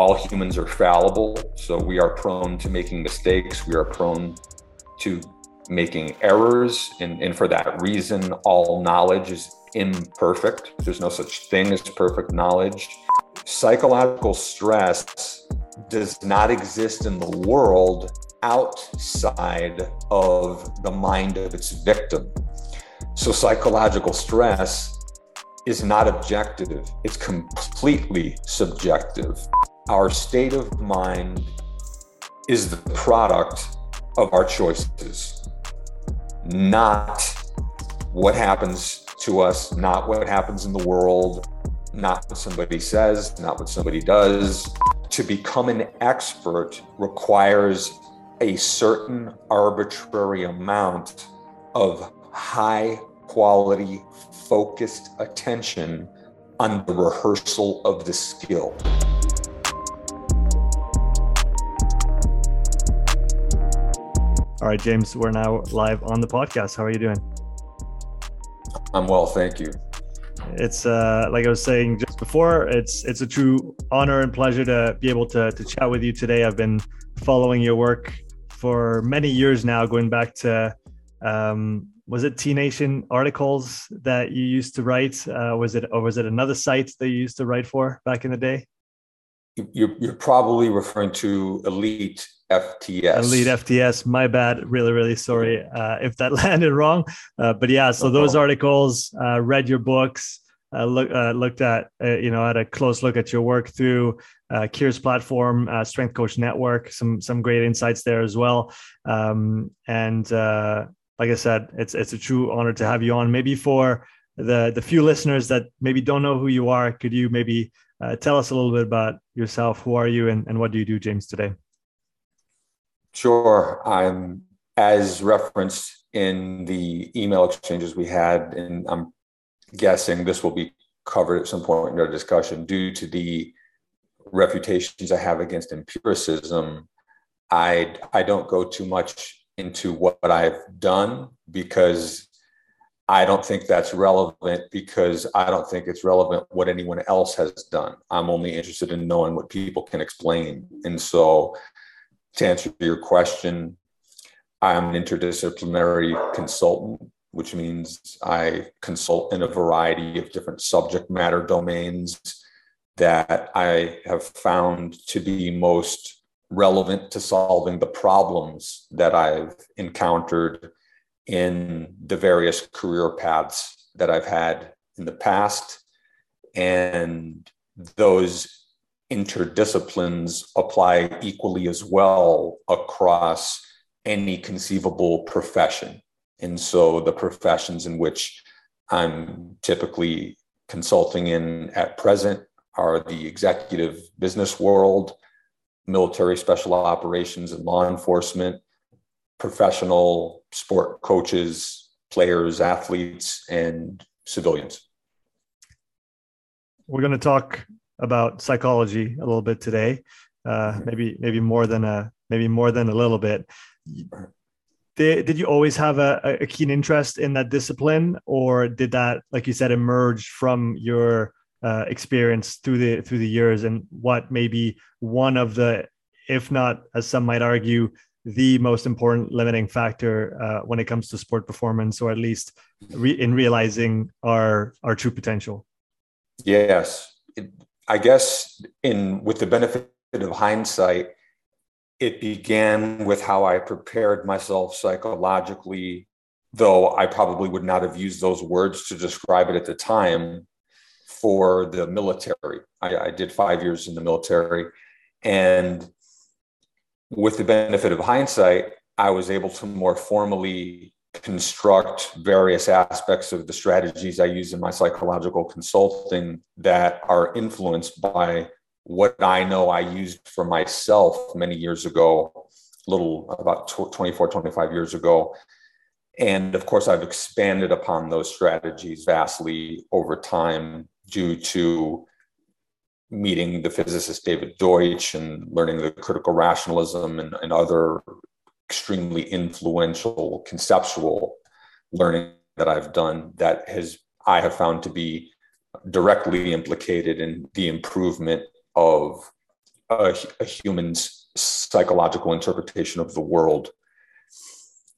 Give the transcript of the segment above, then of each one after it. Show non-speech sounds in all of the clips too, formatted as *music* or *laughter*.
all humans are fallible, so we are prone to making mistakes. We are prone to making errors. And, and for that reason, all knowledge is imperfect. There's no such thing as perfect knowledge. Psychological stress does not exist in the world outside of the mind of its victim. So, psychological stress is not objective, it's completely subjective. Our state of mind is the product of our choices, not what happens to us, not what happens in the world, not what somebody says, not what somebody does. To become an expert requires a certain arbitrary amount of high quality, focused attention on the rehearsal of the skill. All right, James, we're now live on the podcast. How are you doing? I'm well, thank you. It's uh, like I was saying just before. It's it's a true honor and pleasure to be able to to chat with you today. I've been following your work for many years now, going back to um, was it T Nation articles that you used to write? Uh, was it or was it another site that you used to write for back in the day? You're, you're probably referring to Elite FTS. Elite FTS. My bad. Really, really sorry uh, if that *laughs* landed wrong. Uh, but yeah, so those articles, uh, read your books, uh, look, uh, looked at, uh, you know, had a close look at your work through uh, Keir's platform, Strength Coach Network. Some some great insights there as well. Um, and like I said, it's it's a true honor to have you on. Maybe for the the few listeners that maybe don't know who you are, could you maybe tell us a little bit about yourself? Who are you, and, and what do you do, James, today? Sure. I'm as referenced in the email exchanges we had, and I'm guessing this will be covered at some point in our discussion due to the reputations I have against empiricism. I I don't go too much into what I've done because I don't think that's relevant because I don't think it's relevant what anyone else has done. I'm only interested in knowing what people can explain. And so to answer your question, I'm an interdisciplinary consultant, which means I consult in a variety of different subject matter domains that I have found to be most relevant to solving the problems that I've encountered in the various career paths that I've had in the past. And those interdisciplines apply equally as well across any conceivable profession. And so the professions in which I'm typically consulting in at present are the executive business world, military special operations and law enforcement, professional sport coaches, players, athletes, and civilians. We're going to talk about psychology a little bit today. Uh, maybe maybe more than a maybe more than a little bit. Did, did you always have a, a keen interest in that discipline, or did that, like you said, emerge from your uh, experience through the through the years? And what maybe one of the, if not, as some might argue, the most important limiting factor uh, when it comes to sport performance, or at least re- in realizing our our true potential. Yes, it, I guess in with the benefit of hindsight, it began with how I prepared myself psychologically, though I probably would not have used those words to describe it at the time for the military. I, I did five years in the military. And with the benefit of hindsight, I was able to more formally construct various aspects of the strategies I use in my psychological consulting that are influenced by what I know I used for myself many years ago, a little about 24, 25 years ago. And of course, I've expanded upon those strategies vastly over time due to meeting the physicist David Deutsch and learning the critical rationalism and, and other extremely influential conceptual learning that I've done that has I have found to be directly implicated in the improvement of a, a human's psychological interpretation of the world.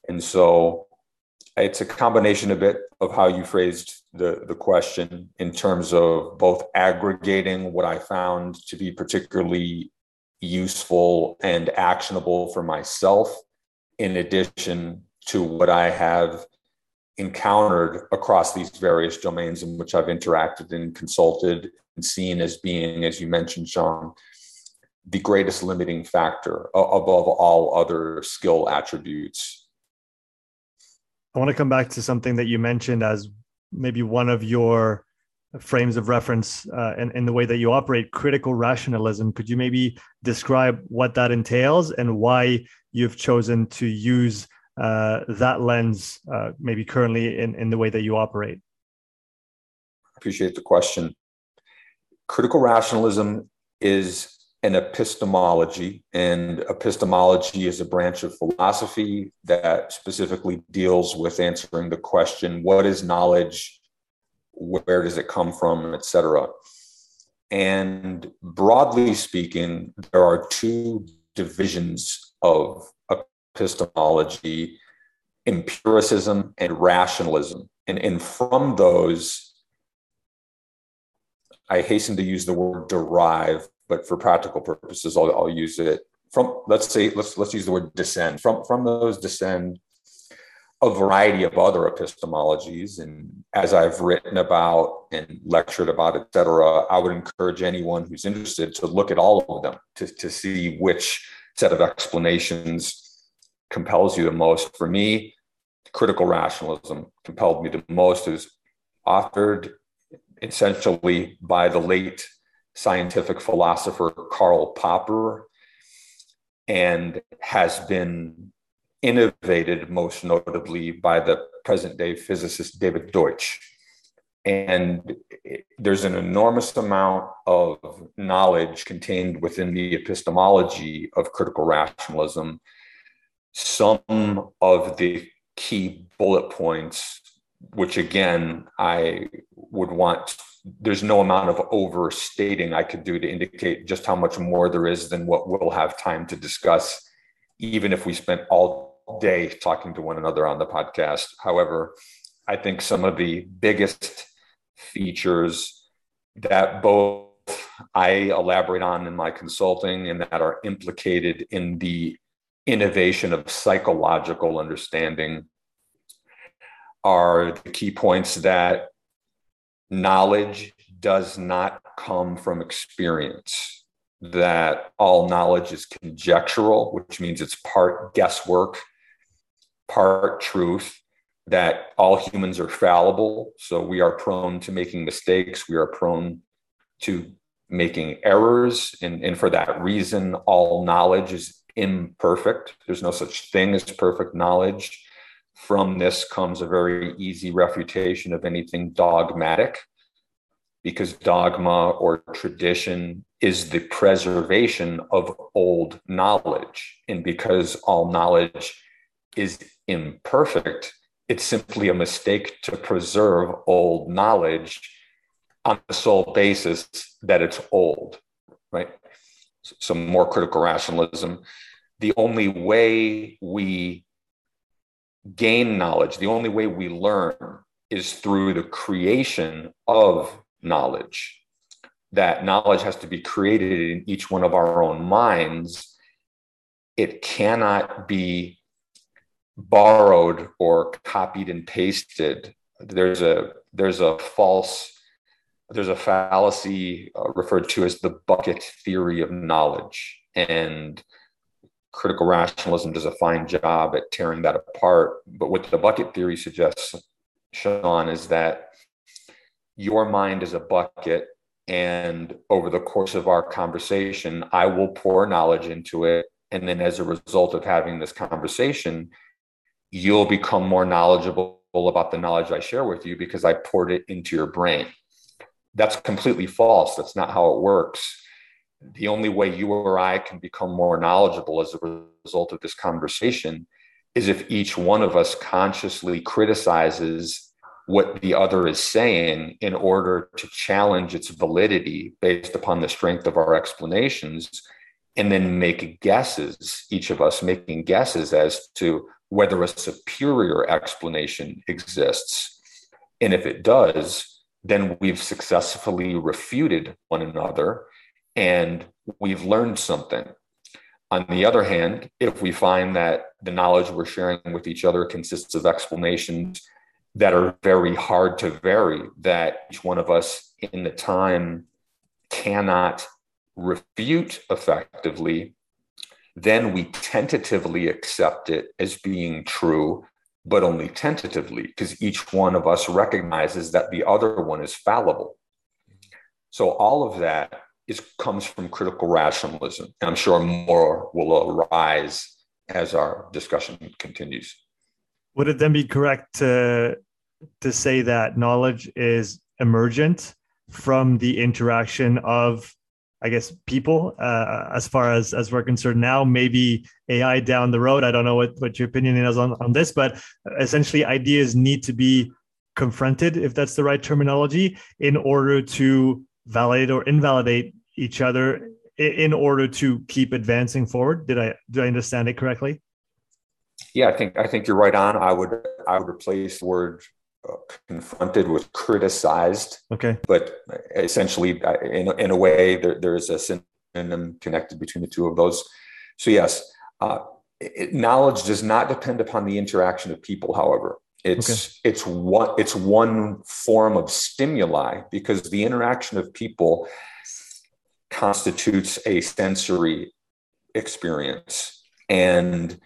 And so it's a combination a bit of how you phrased the, the question in terms of both aggregating what I found to be particularly useful and actionable for myself, in addition to what I have encountered across these various domains in which I've interacted and consulted and seen as being, as you mentioned, Sean, the greatest limiting factor above all other skill attributes. I want to come back to something that you mentioned as maybe one of your frames of reference uh, in, in the way that you operate critical rationalism. Could you maybe describe what that entails and why you've chosen to use uh, that lens, uh, maybe currently in, in the way that you operate? Appreciate the question. Critical rationalism is an epistemology, and epistemology is a branch of philosophy that specifically deals with answering the question what is knowledge, where does it come from, et cetera. And broadly speaking, there are two divisions of epistemology empiricism and rationalism. And, and from those, I hasten to use the word derive but for practical purposes, I'll, I'll use it from, let's say, let's, let's use the word descend. From, from those descend a variety of other epistemologies. And as I've written about and lectured about, et cetera, I would encourage anyone who's interested to look at all of them to, to see which set of explanations compels you the most. For me, critical rationalism compelled me the most. It was authored essentially by the late scientific philosopher Karl Popper and has been innovated most notably by the present day physicist David Deutsch. And there's an enormous amount of knowledge contained within the epistemology of critical rationalism. Some of the key bullet points, which again, I would want there's no amount of overstating I could do to indicate just how much more there is than what we'll have time to discuss, even if we spent all day talking to one another on the podcast. However, I think some of the biggest features that both I elaborate on in my consulting and that are implicated in the innovation of psychological understanding are the key points that knowledge does not come from experience, that all knowledge is conjectural, which means it's part guesswork, part truth, that all humans are fallible. So we are prone to making mistakes, we are prone to making errors. And, and for that reason, all knowledge is imperfect. There's no such thing as perfect knowledge from this comes a very easy refutation of anything dogmatic, because dogma or tradition is the preservation of old knowledge. And because all knowledge is imperfect, it's simply a mistake to preserve old knowledge on the sole basis that it's old, right? Some more critical rationalism. The only way we gain knowledge, the only way we learn is through the creation of knowledge. That knowledge has to be created in each one of our own minds. It cannot be borrowed or copied and pasted. There's a there's a false there's a fallacy uh, referred to as the bucket theory of knowledge and critical rationalism does a fine job at tearing that apart. But what the bucket theory suggests, Sean, is that your mind is a bucket. And over the course of our conversation, I will pour knowledge into it. And then as a result of having this conversation, you'll become more knowledgeable about the knowledge I share with you because I poured it into your brain. That's completely false. That's not how it works the only way you or I can become more knowledgeable as a result of this conversation is if each one of us consciously criticizes what the other is saying in order to challenge its validity based upon the strength of our explanations and then make guesses, each of us making guesses as to whether a superior explanation exists. And if it does, then we've successfully refuted one another and we've learned something. On the other hand, if we find that the knowledge we're sharing with each other consists of explanations that are very hard to vary, that each one of us in the time cannot refute effectively, then we tentatively accept it as being true, but only tentatively, because each one of us recognizes that the other one is fallible. So all of that is comes from critical rationalism. And I'm sure more will arise as our discussion continues. Would it then be correct to to say that knowledge is emergent from the interaction of I guess people uh, as far as as we're concerned now maybe AI down the road. I don't know what what your opinion is on on this but essentially ideas need to be confronted if that's the right terminology in order to validate or invalidate each other in order to keep advancing forward. Did I do I understand it correctly? Yeah I think I think you're right on. I would I would replace the word confronted with criticized okay. but essentially uh, in, in a way there, there is a synonym connected between the two of those. So yes uh, it, knowledge does not depend upon the interaction of people however. It's okay. it's one it's one form of stimuli because the interaction of people constitutes a sensory experience. And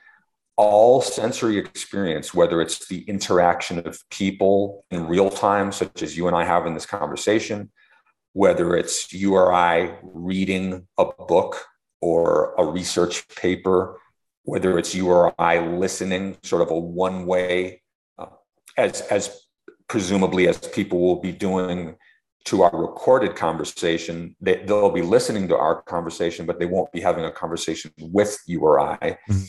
all sensory experience, whether it's the interaction of people in real time, such as you and I have in this conversation, whether it's you or I reading a book or a research paper, whether it's you or I listening, sort of a one way, uh, as, as presumably as people will be doing to our recorded conversation, they, they'll be listening to our conversation, but they won't be having a conversation with you or I. Mm-hmm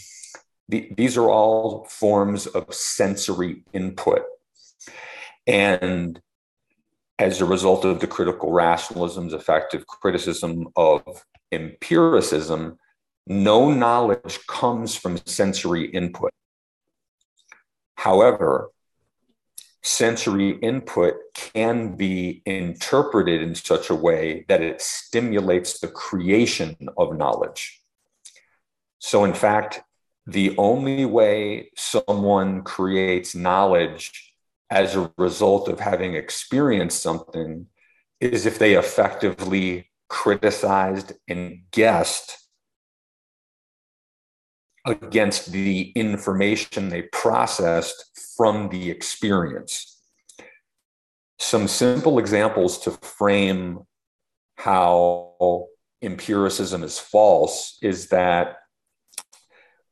the, these are all forms of sensory input. And as a result of the critical rationalism's effective criticism of empiricism, no knowledge comes from sensory input. However, sensory input can be interpreted in such a way that it stimulates the creation of knowledge. So, in fact, the only way someone creates knowledge as a result of having experienced something is if they effectively criticized and guessed against the information they processed from the experience. Some simple examples to frame how empiricism is false is that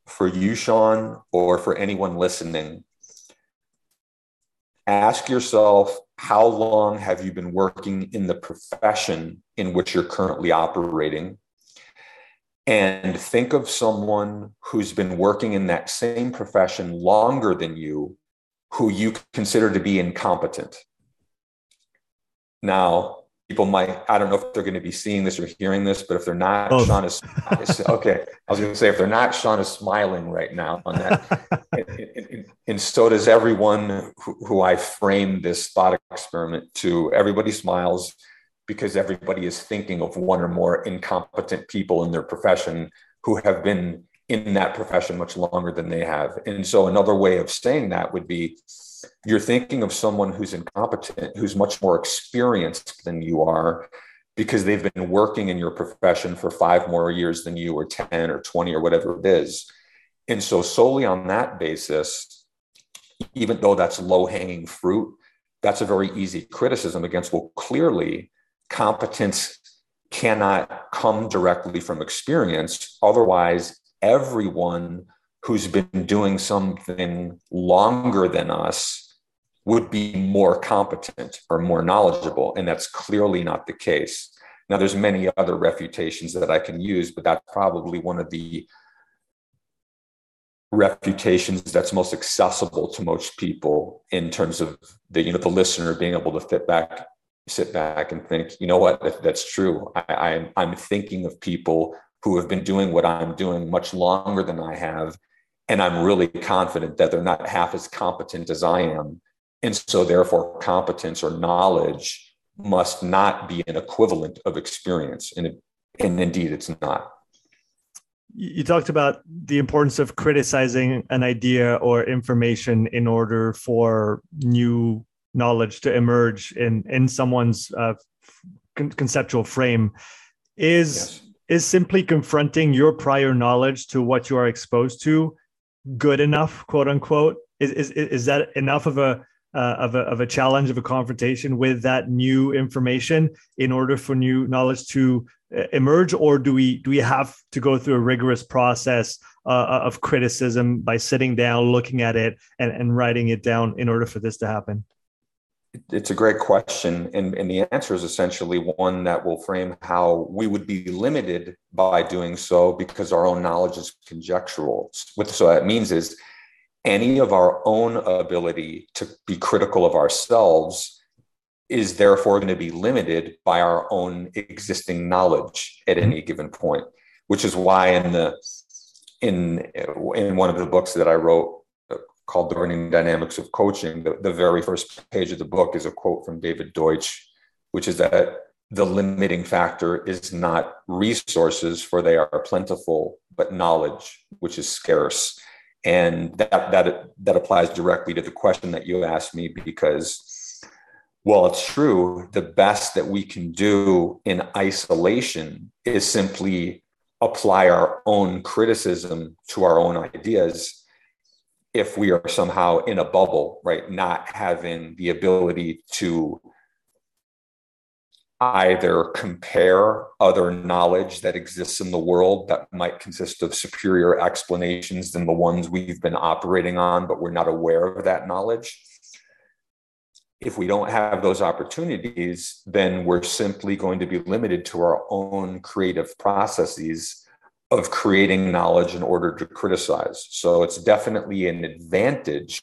for you, Sean, or for anyone listening, ask yourself how long have you been working in the profession in which you're currently operating? And think of someone who's been working in that same profession longer than you, who you consider to be incompetent. Now, people might i don't know if they're going to be seeing this or hearing this but if they're not oh. sean is *laughs* okay i was going to say if they're not sean is smiling right now on that. And, and, and, so does everyone who, who i framed this thought experiment to. Everybody smiles because everybody is thinking of one or more incompetent people in their profession who have been in that profession much longer than they have. And so another way of saying that would be you're thinking of someone who's incompetent, who's much more experienced than you are, because they've been working in your profession for five more years than you, or 10 or 20 or whatever it is. And so, solely on that basis, even though that's low hanging fruit, that's a very easy criticism against, well, clearly, competence cannot come directly from experience. Otherwise, everyone who's been doing something longer than us would be more competent or more knowledgeable and that's clearly not the case now there's many other refutations that i can use but that's probably one of the refutations that's most accessible to most people in terms of the you know the listener being able to fit back sit back and think you know what that's true I, I'm, I'm thinking of people who have been doing what I'm doing much longer than I have. And I'm really confident that they're not half as competent as I am. And so, therefore, competence or knowledge must not be an equivalent of experience. And, it, and indeed, it's not. You talked about the importance of criticizing an idea or information in order for new knowledge to emerge in, in someone's uh, con- conceptual frame. Is yes is simply confronting your prior knowledge to what you are exposed to good enough quote unquote? Is is, is that enough of a uh, of a of a challenge of a confrontation with that new information in order for new knowledge to uh, emerge? Or do we do we have to go through a rigorous process uh, of criticism by sitting down looking at it and, and writing it down in order for this to happen it's a great question. And, and the answer is essentially one that will frame how we would be limited by doing so because our own knowledge is conjectural. What so that means is any of our own ability to be critical of ourselves is therefore going to be limited by our own existing knowledge at any given point, which is why in the in in one of the books that I wrote called The Learning Dynamics of Coaching. The, the very first page of the book is a quote from David Deutsch, which is that the limiting factor is not resources, for they are plentiful, but knowledge, which is scarce. And that, that, that applies directly to the question that you asked me because, well, it's true, the best that we can do in isolation is simply apply our own criticism to our own ideas if we are somehow in a bubble, right, not having the ability to either compare other knowledge that exists in the world that might consist of superior explanations than the ones we've been operating on, but we're not aware of that knowledge. If we don't have those opportunities, then we're simply going to be limited to our own creative processes of creating knowledge in order to criticize. So it's definitely an advantage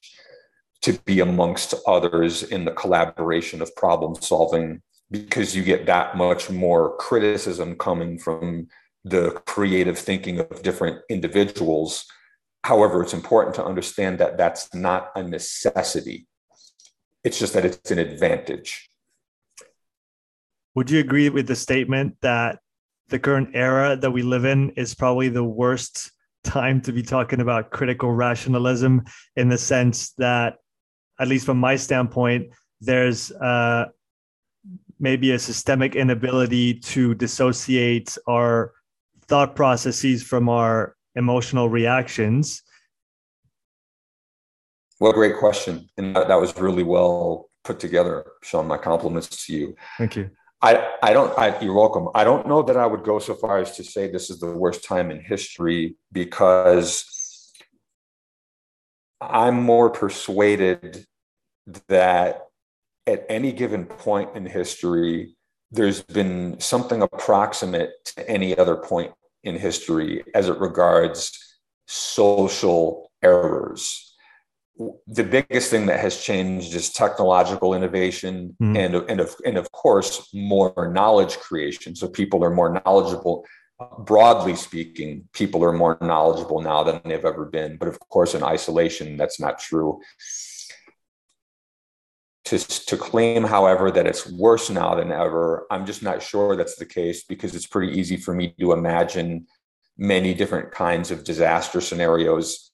to be amongst others in the collaboration of problem solving because you get that much more criticism coming from the creative thinking of different individuals. However, it's important to understand that that's not a necessity. It's just that it's an advantage. Would you agree with the statement that the current era that we live in is probably the worst time to be talking about critical rationalism in the sense that, at least from my standpoint, there's uh, maybe a systemic inability to dissociate our thought processes from our emotional reactions. Well, great question. And that, that was really well put together, Sean. My compliments to you. Thank you. I, I don't, I, you're welcome. I don't know that I would go so far as to say this is the worst time in history because I'm more persuaded that at any given point in history, there's been something approximate to any other point in history as it regards social errors the biggest thing that has changed is technological innovation mm. and, and, of, and of course more knowledge creation. So people are more knowledgeable. Broadly speaking people are more knowledgeable now than they've ever been. But of course in isolation that's not true. To, to claim however that it's worse now than ever i'm just not sure that's the case because it's pretty easy for me to imagine many different kinds of disaster scenarios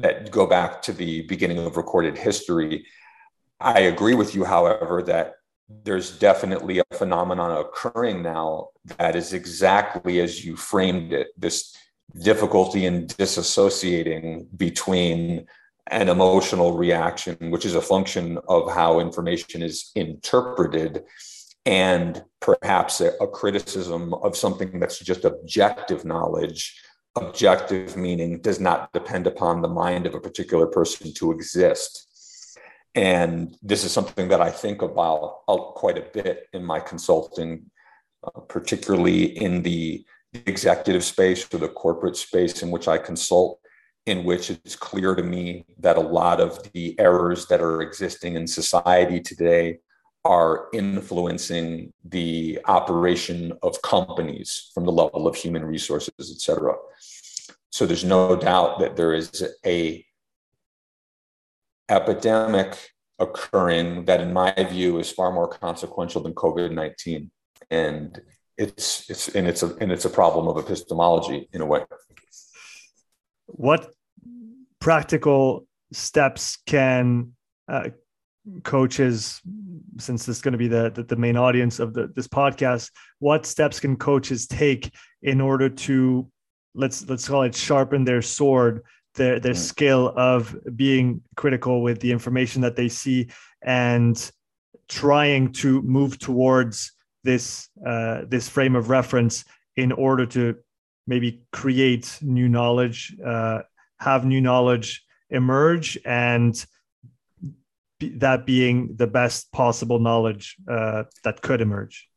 that go back to the beginning of recorded history. I agree with you, however, that there's definitely a phenomenon occurring now that is exactly as you framed it this difficulty in disassociating between an emotional reaction, which is a function of how information is interpreted, and perhaps a, a criticism of something that's just objective knowledge objective meaning does not depend upon the mind of a particular person to exist. And this is something that I think about quite a bit in my consulting, uh, particularly in the executive space or the corporate space in which I consult, in which it's clear to me that a lot of the errors that are existing in society today are influencing the operation of companies from the level of human resources, et cetera. So there's no doubt that there is a epidemic occurring that, in my view, is far more consequential than COVID nineteen, and it's it's and it's a and it's a problem of epistemology in a way. What practical steps can uh, coaches since this is going to be the, the, the main audience of the, this podcast what steps can coaches take in order to let's let's call it sharpen their sword their their mm. skill of being critical with the information that they see and trying to move towards this uh, this frame of reference in order to maybe create new knowledge uh, have new knowledge emerge and that being the best possible knowledge uh, that could emerge.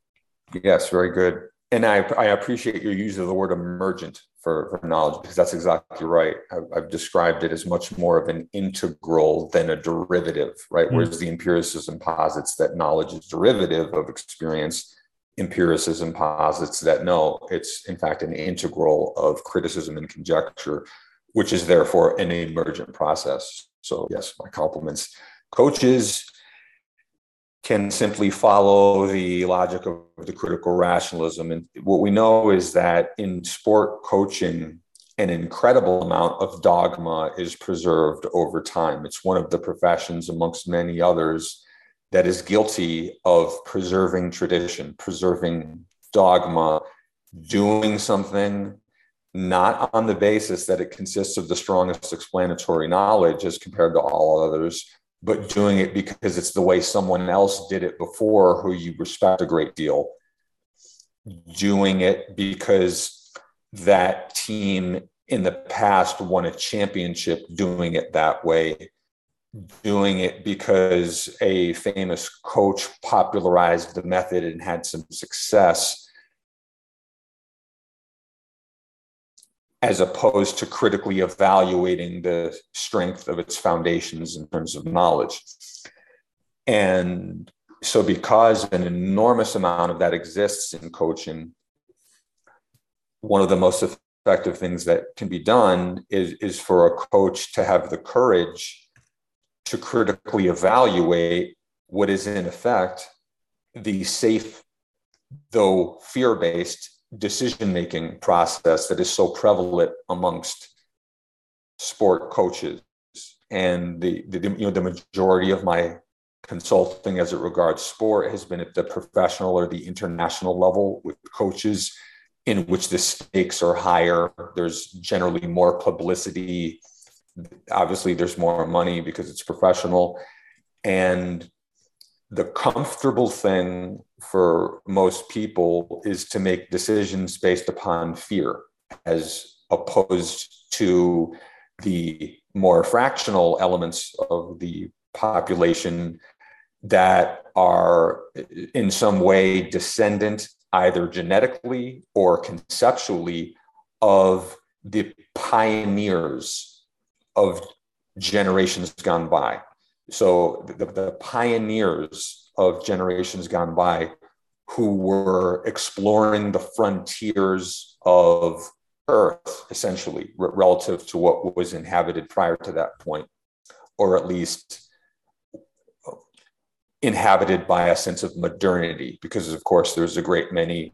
Yes, very good. And I, I appreciate your use of the word emergent for, for knowledge because that's exactly right. I've, I've, described it as much more of an integral than a derivative, right? Mm-hmm. Whereas the empiricism posits that knowledge is derivative of experience, empiricism posits that no, it's in fact an integral of criticism and conjecture, which is therefore an emergent process. So, yes, my compliments Coaches can simply follow the logic of the critical rationalism. And what we know is that in sport coaching, an incredible amount of dogma is preserved over time. It's one of the professions, amongst many others, that is guilty of preserving tradition, preserving dogma, doing something not on the basis that it consists of the strongest explanatory knowledge as compared to all others, but doing it because it's the way someone else did it before who you respect a great deal. Doing it because that team in the past won a championship doing it that way. Doing it because a famous coach popularized the method and had some success as opposed to critically evaluating the strength of its foundations in terms of knowledge. And so, because an enormous amount of that exists in coaching, one of the most effective things that can be done is, is for a coach to have the courage to critically evaluate what is, in effect, the safe, though fear based decision making process that is so prevalent amongst sport coaches. And the, the you know the majority of my consulting as it regards sport has been at the professional or the international level with coaches in which the stakes are higher. There's generally more publicity. Obviously there's more money because it's professional. And the comfortable thing for most people is to make decisions based upon fear as opposed to the more fractional elements of the population that are in some way descendant either genetically or conceptually of the pioneers of generations gone by so the, the pioneers of generations gone by who were exploring the frontiers of Earth, essentially, relative to what was inhabited prior to that point, or at least inhabited by a sense of modernity, because of course there's a great many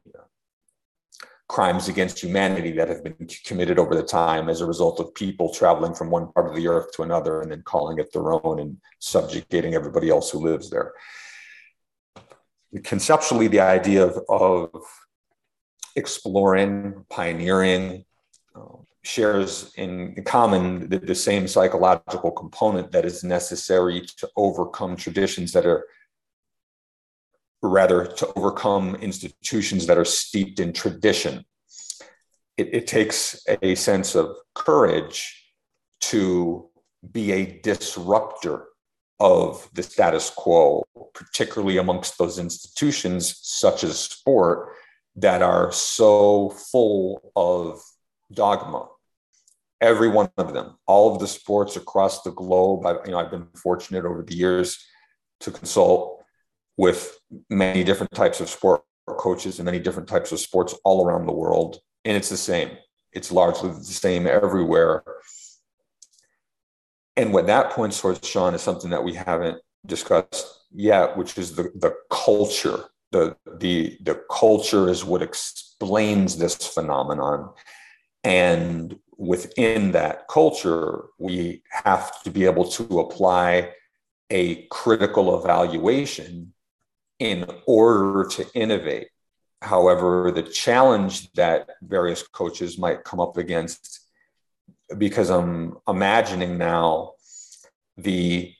crimes against humanity that have been committed over the time as a result of people traveling from one part of the earth to another and then calling it their own and subjugating everybody else who lives there. Conceptually, the idea of, of exploring, pioneering, uh, shares in common the, the same psychological component that is necessary to overcome traditions that are rather to overcome institutions that are steeped in tradition. It, it, takes a sense of courage to be a disruptor of the status quo, particularly amongst those institutions such as sport that are so full of dogma. Every one of them, all of the sports across the globe. I, you know, I've been fortunate over the years to consult with many different types of sport coaches and many different types of sports all around the world. And it's the same. It's largely the same everywhere. And what that points towards, Sean, is something that we haven't discussed yet, which is the, the culture. The, the, the culture is what explains this phenomenon. And within that culture, we have to be able to apply a critical evaluation in order to innovate. However, the challenge that various coaches might come up against, because I'm imagining now the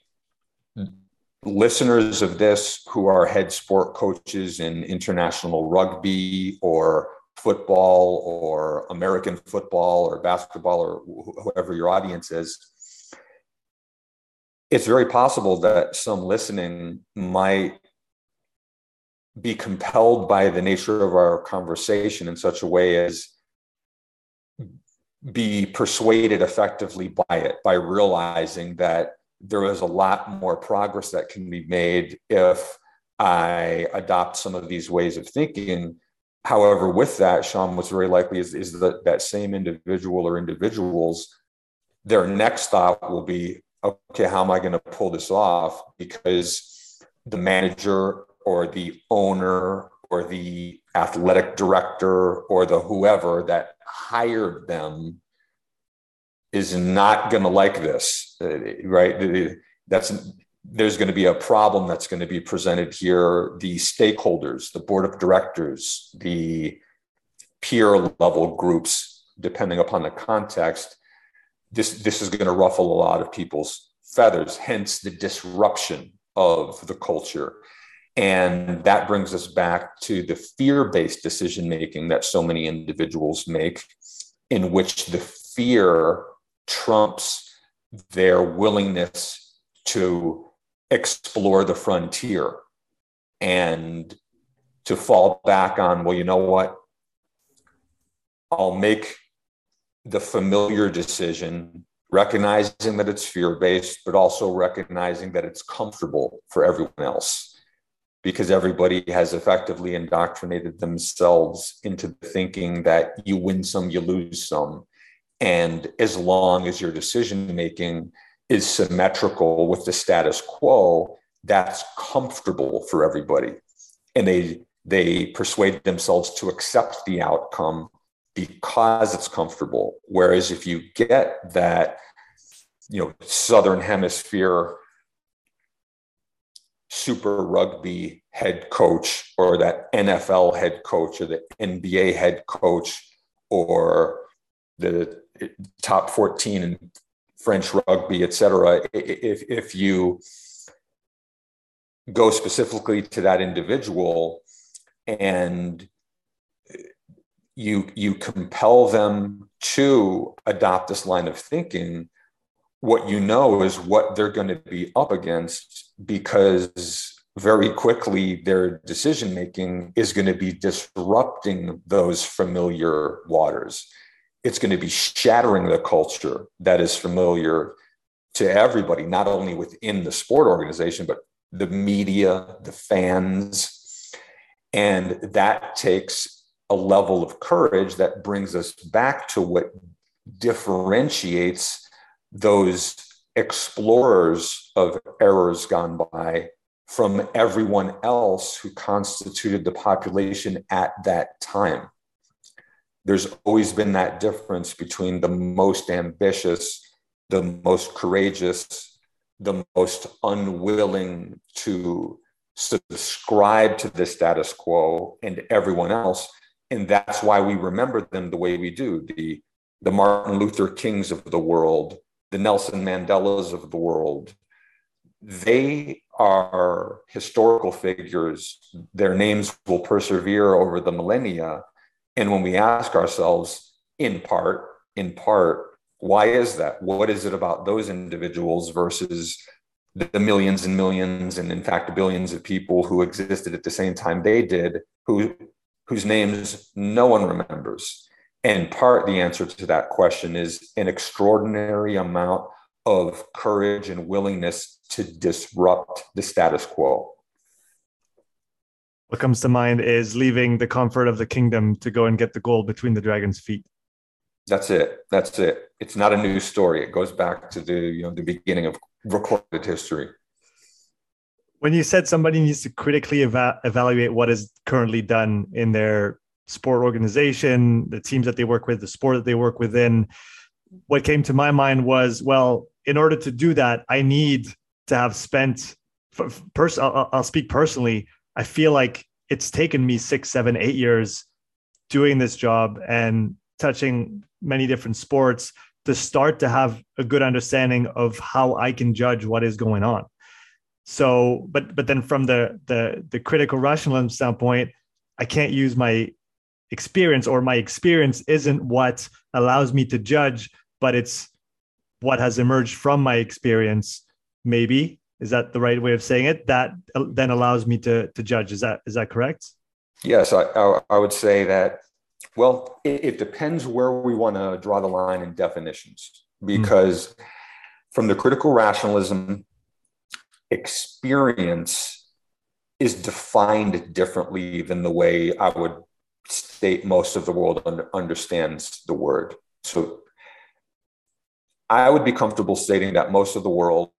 listeners of this who are head sport coaches in international rugby or football or American football or basketball or whoever your audience is, it's very possible that some listening might be compelled by the nature of our conversation in such a way as be persuaded effectively by it by realizing that there is a lot more progress that can be made if I adopt some of these ways of thinking. However, with that, Sean, what's very likely is, is that that same individual or individuals, their next thought will be, okay, how am I going to pull this off? Because the manager or the owner or the athletic director or the whoever that hired them is not going to like this, uh, right? That's there's going to be a problem that's going to be presented here. The stakeholders, the board of directors, the peer level groups, depending upon the context, this this is going to ruffle a lot of people's feathers. Hence the disruption of the culture. And that brings us back to the fear based decision making that so many individuals make, in which the fear trumps their willingness to explore the frontier and to fall back on, well, you know what? I'll make the familiar decision, recognizing that it's fear based, but also recognizing that it's comfortable for everyone else because everybody has effectively indoctrinated themselves into thinking that you win some, you lose some. And as long as your decision making is symmetrical with the status quo, that's comfortable for everybody. And they they persuade themselves to accept the outcome because it's comfortable. Whereas if you get that, you know, southern hemisphere super rugby head coach or that NFL head coach or the NBA head coach or the top 14 in French rugby, et cetera. If, if you go specifically to that individual and you, you compel them to adopt this line of thinking, what you know is what they're going to be up against because very quickly their decision making is going to be disrupting those familiar waters. It's going to be shattering the culture that is familiar to everybody, not only within the sport organization, but the media, the fans. And that takes a level of courage that brings us back to what differentiates those explorers of errors gone by from everyone else who constituted the population at that time. There's always been that difference between the most ambitious, the most courageous, the most unwilling to subscribe to the status quo and everyone else. And that's why we remember them the way we do the, the Martin Luther Kings of the world, the Nelson Mandelas of the world, they are historical figures. Their names will persevere over the millennia. And when we ask ourselves, in part, in part, why is that? What is it about those individuals versus the millions and millions, and in fact, billions of people who existed at the same time they did, who, whose names no one remembers? And part the answer to that question is an extraordinary amount of courage and willingness to disrupt the status quo. What comes to mind is leaving the comfort of the kingdom to go and get the gold between the dragon's feet. That's it. That's it. It's not a new story. It goes back to the you know the beginning of recorded history. When you said somebody needs to critically eva- evaluate what is currently done in their sport organization, the teams that they work with, the sport that they work within, what came to my mind was, well, in order to do that, I need to have spent. Pers- I'll, I'll speak personally. I feel like it's taken me six, seven, eight years doing this job and touching many different sports to start to have a good understanding of how I can judge what is going on. So, but but then from the the the critical rationalism standpoint, I can't use my experience or my experience isn't what allows me to judge, but it's what has emerged from my experience. Maybe is that the right way of saying it? That then allows me to to judge. Is that is that correct? Yes, I I, I would say that well, it, it depends where we want to draw the line in definitions, hmm. because mm. from the critical rationalism, experience is defined differently than the way I would state most of the world under, understands the word. So I would be comfortable stating that most of the world,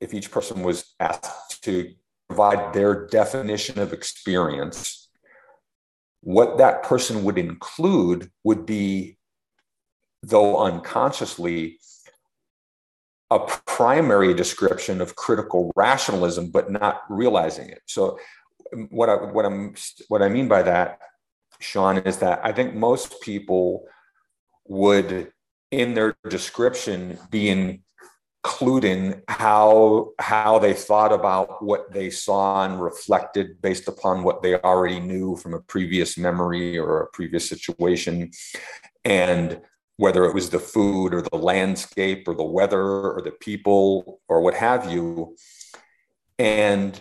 if each person was asked to provide their definition of experience, what that person would include would be, though unconsciously, a primary description of critical rationalism, but not realizing it. So, what I what I'm what I mean by that, Sean, is that I think most people would, in their description, be including how how they thought about what they saw and reflected based upon what they already knew from a previous memory or a previous situation. And whether it was the food or the landscape or the weather or the people or what have you. And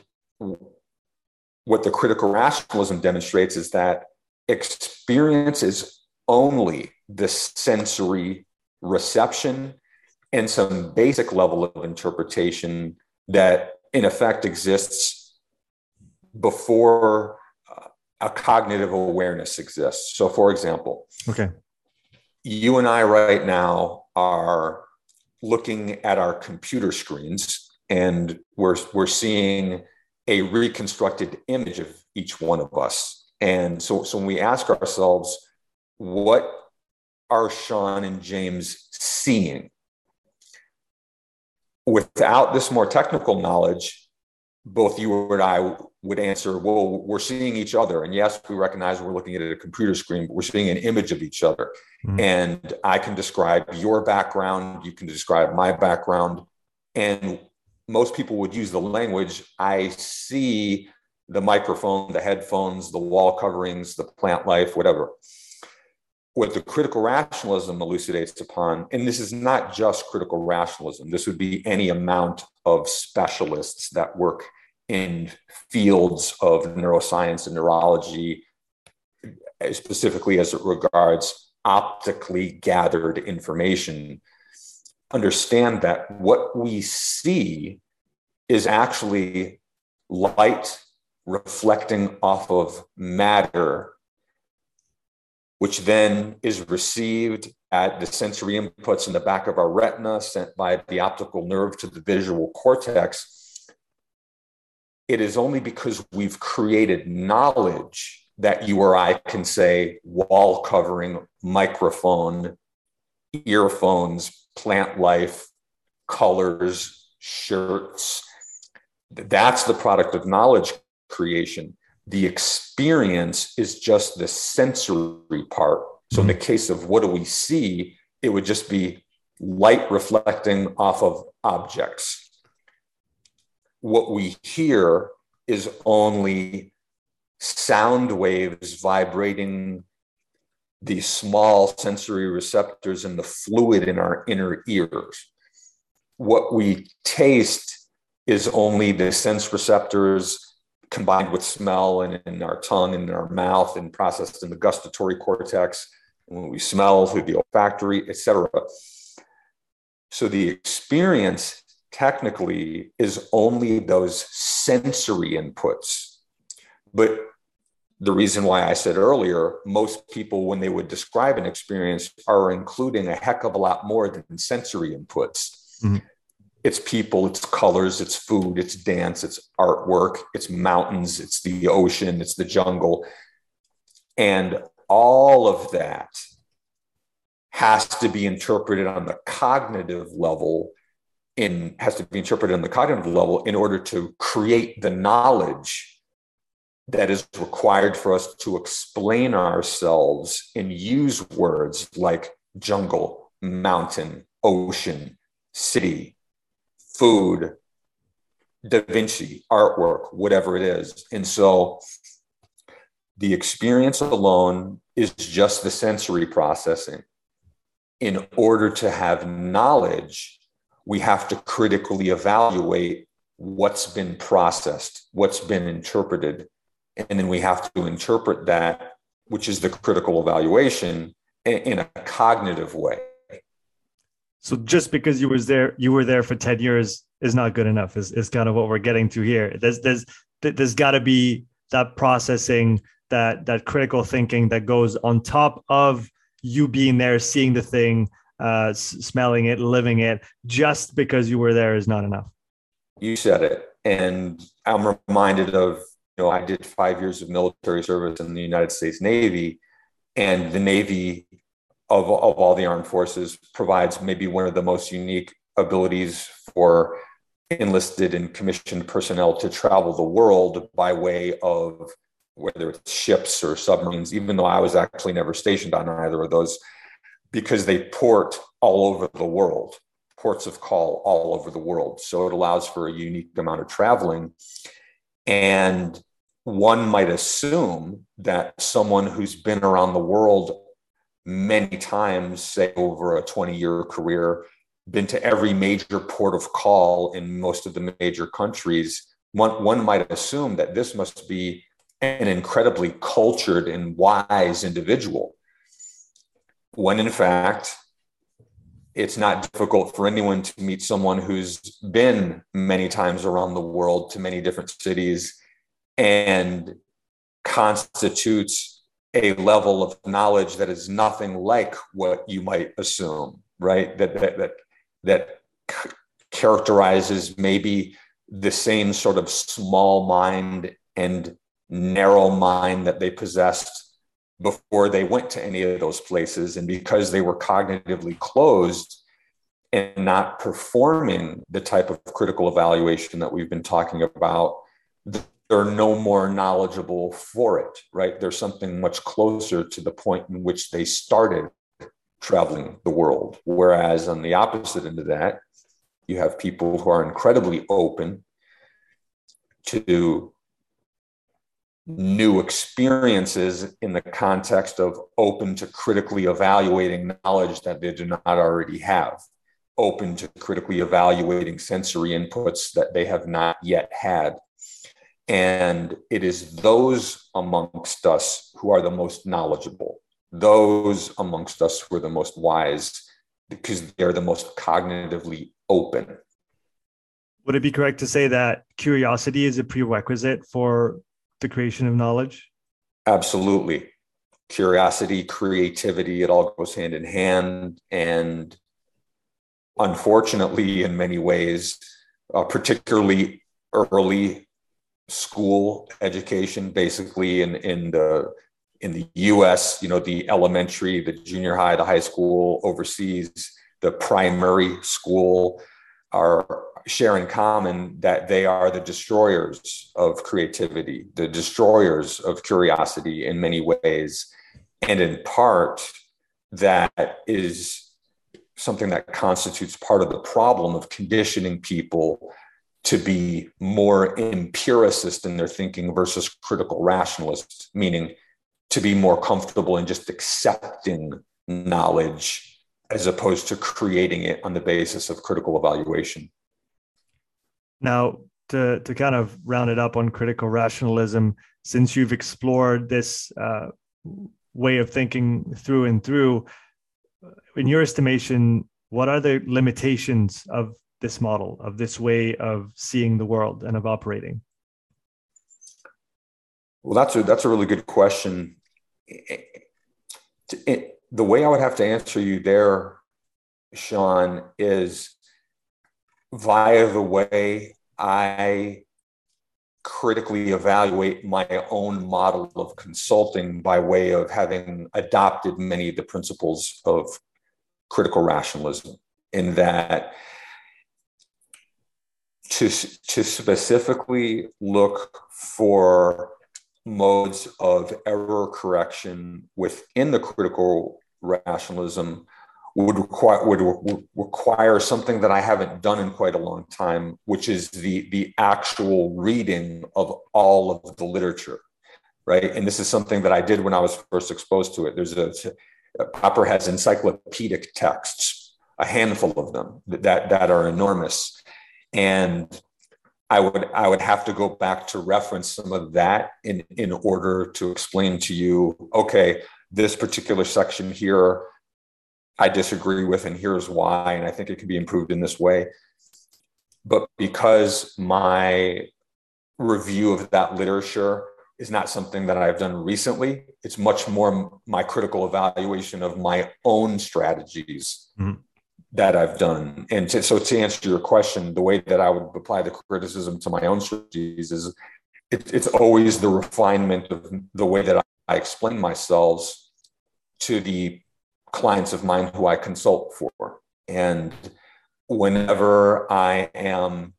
what the critical rationalism demonstrates is that experience is only the sensory reception and some basic level of interpretation that in effect exists before uh, a cognitive awareness exists. So, for example, okay, you and I right now are looking at our computer screens and we're, we're seeing a reconstructed image of each one of us. And so, so when we ask ourselves, what are Sean and James seeing? without this more technical knowledge, both you and I would answer, well, we're seeing each other. And yes, we recognize we're looking at a computer screen, but we're seeing an image of each other. Mm-hmm. And I can describe your background, you can describe my background. And most people would use the language I see the microphone, the headphones, the wall coverings, the plant life, whatever. What the critical rationalism elucidates upon, and this is not just critical rationalism, this would be any amount of specialists that work in fields of neuroscience and neurology, specifically as it regards optically gathered information, understand that what we see is actually light reflecting off of matter which then is received at the sensory inputs in the back of our retina, sent by the optical nerve to the visual cortex. It is only because we've created knowledge that you or I can say wall covering, microphone, earphones, plant life, colors, shirts. That's the product of knowledge creation the experience is just the sensory part. So, in the mm-hmm. case of what do we see, it would just be light reflecting off of objects. What we hear is only sound waves vibrating the small sensory receptors in the fluid in our inner ears. What we taste is only the sense receptors combined with smell and in our tongue and in our mouth and processed in the gustatory cortex when we smell through the olfactory, etc. So the experience technically is only those sensory inputs. But the reason why I said earlier, most people, when they would describe an experience, are including a heck of a lot more than sensory inputs. Mm-hmm. It's people, it's colors, it's food, it's dance, it's artwork, it's mountains, it's the ocean, it's the jungle. And all of that has to be interpreted on the cognitive level in has to be interpreted on the cognitive level in order to create the knowledge that is required for us to explain ourselves and use words like jungle, mountain, ocean, city, food, Da Vinci, artwork, whatever it is. And so the experience alone is just the sensory processing. In order to have knowledge, we have to critically evaluate what's been processed, what's been interpreted, and then we have to interpret that which is the critical evaluation in, a cognitive way so just because you was there you were there for 10 years is not good enough is, is kind of what we're getting to here. There's there's there's got to be that processing that that critical thinking that goes on top of you being there seeing the thing uh, smelling it living it. Just because you were there is not enough. You said it. And i'm reminded of you know, I did five years of military service in the United States Navy, and the Navy of, of all the armed forces provides maybe one of the most unique abilities for enlisted and commissioned personnel to travel the world by way of whether it's ships or submarines, even though I was actually never stationed on either of those, because they port all over the world, ports of call all over the world. So it allows for a unique amount of traveling. And one might assume that someone who's been around the world many times, say over a 20 year career, been to every major port of call in most of the major countries, one, one might assume that this must be an incredibly cultured and wise individual. When in fact, it's not difficult for anyone to meet someone who's been many times around the world to many different cities and constitutes a level of knowledge that is nothing like what you might assume, right? That that that, that characterizes maybe the same sort of small mind and narrow mind that they possessed before they went to any of those places. And because they were cognitively closed and not performing the type of critical evaluation that we've been talking about, they're no more knowledgeable for it, right? There's something much closer to the point in which they started traveling the world. Whereas on the opposite end of that, you have people who are incredibly open to new experiences in the context of open to critically evaluating knowledge that they do not already have, open to critically evaluating sensory inputs that they have not yet had and it is those amongst us who are the most knowledgeable, those amongst us who are the most wise, because they're the most cognitively open. Would it be correct to say that curiosity is a prerequisite for the creation of knowledge? Absolutely. Curiosity, creativity, it all goes hand in hand. And unfortunately, in many ways, uh, particularly early school education basically in in the in the US, you know, the elementary, the junior high, the high school, overseas, the primary school are share in common that they are the destroyers of creativity, the destroyers of curiosity in many ways. And in part, that is something that constitutes part of the problem of conditioning people to be more empiricist in their thinking versus critical rationalist, meaning to be more comfortable in just accepting knowledge as opposed to creating it on the basis of critical evaluation. Now, to, to kind of round it up on critical rationalism, since you've explored this uh, way of thinking through and through, in your estimation, what are the limitations of this model of this way of seeing the world and of operating Well, that's a that's a really good question. It, it, the way I would have to answer you there, Sean, is via the way I critically evaluate my own model of consulting by way of having adopted many of the principles of critical rationalism in that to, to specifically look for modes of error correction within the critical rationalism would require would, require something that I haven't done in quite a long time, which is the the actual reading of all of the literature, right? And this is something that I did when I was first exposed to it. There's a Popper has encyclopedic texts, a handful of them that that are enormous, and I would I would have to go back to reference some of that in in order to explain to you, okay, this particular section here I disagree with, and here's why. And I think it can be improved in this way. But because my review of that literature is not something that I've done recently, it's much more my critical evaluation of my own strategies mm-hmm. That I've done. And to, so, to answer your question, the way that I would apply the criticism to my own strategies is it, it's always the refinement of the way that I explain myself to the clients of mine who I consult for. And whenever I am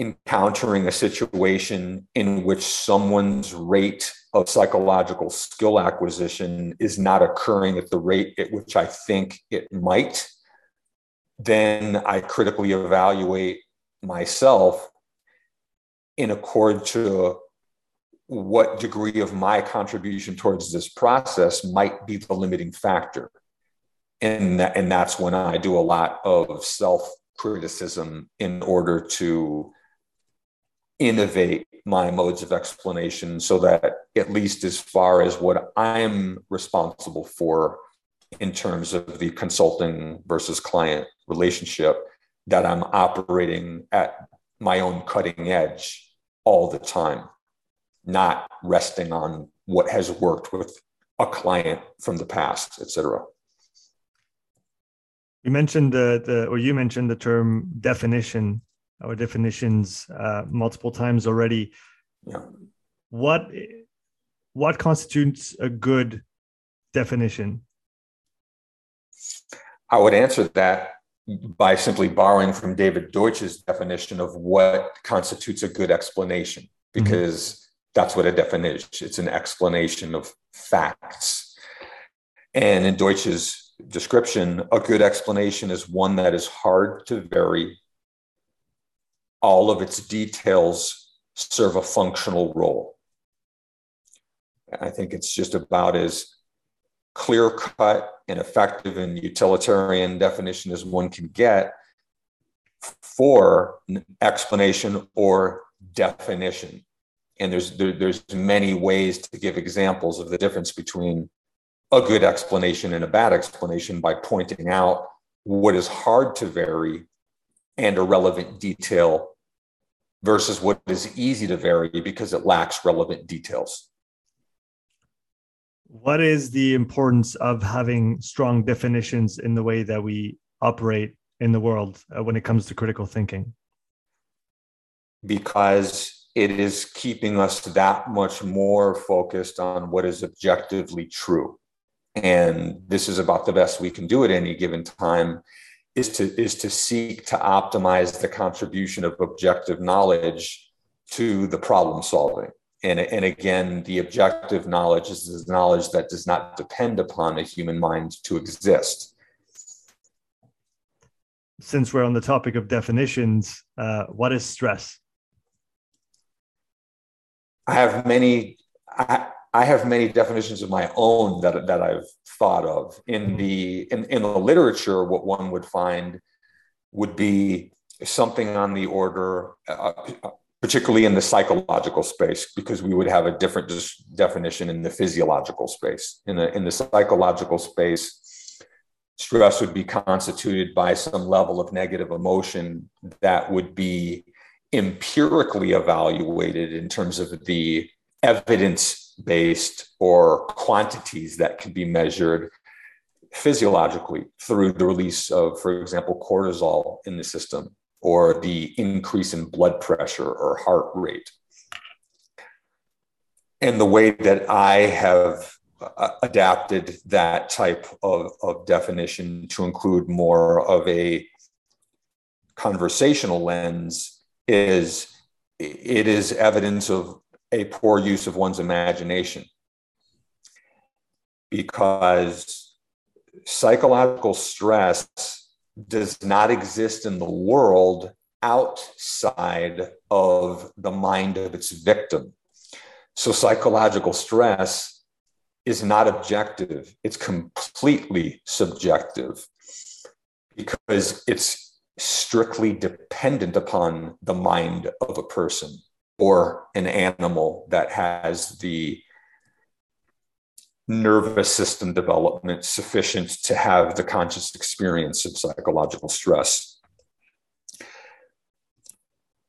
encountering a situation in which someone's rate of psychological skill acquisition is not occurring at the rate at which I think it might, then I critically evaluate myself in accord to what degree of my contribution towards this process might be the limiting factor. And, that, and that's when I do a lot of self criticism in order to innovate my modes of explanation so that, at least as far as what I'm responsible for in terms of the consulting versus client relationship, that I'm operating at my own cutting edge all the time not resting on what has worked with a client from the past, et cetera. You mentioned the, the or you mentioned the term definition or definitions uh, multiple times already. Yeah. What what constitutes a good definition? I would answer that by simply borrowing from David Deutsch's definition of what constitutes a good explanation, mm-hmm. because that's what a definition is. It's an explanation of facts. And in Deutsch's description, a good explanation is one that is hard to vary. All of its details serve a functional role. I think it's just about as clear cut and effective and utilitarian definition as one can get for explanation or definition and there's there, there's many ways to give examples of the difference between a good explanation and a bad explanation by pointing out what is hard to vary and a relevant detail versus what is easy to vary because it lacks relevant details. What is the importance of having strong definitions in the way that we operate in the world uh, when it comes to critical thinking? Because it is keeping us that much more focused on what is objectively true. And this is about the best we can do at any given time is to is to seek to optimize the contribution of objective knowledge to the problem solving. And, and again, the objective knowledge is the knowledge that does not depend upon a human mind to exist. Since we're on the topic of definitions, uh, what is stress? I have many. I, I have many definitions of my own that, that I've thought of in the in, in the literature. What one would find would be something on the order, uh, particularly in the psychological space, because we would have a different definition in the physiological space. In the in the psychological space, stress would be constituted by some level of negative emotion that would be empirically evaluated in terms of the evidence based or quantities that can be measured physiologically through the release of, for example, cortisol in the system or the increase in blood pressure or heart rate. And the way that I have uh, adapted that type of, of definition to include more of a conversational lens is it is evidence of a poor use of one's imagination. Because psychological stress does not exist in the world outside of the mind of its victim. So, psychological stress is not objective, it's completely subjective because it's strictly dependent upon the mind of a person or an animal that has the nervous system development sufficient to have the conscious experience of psychological stress.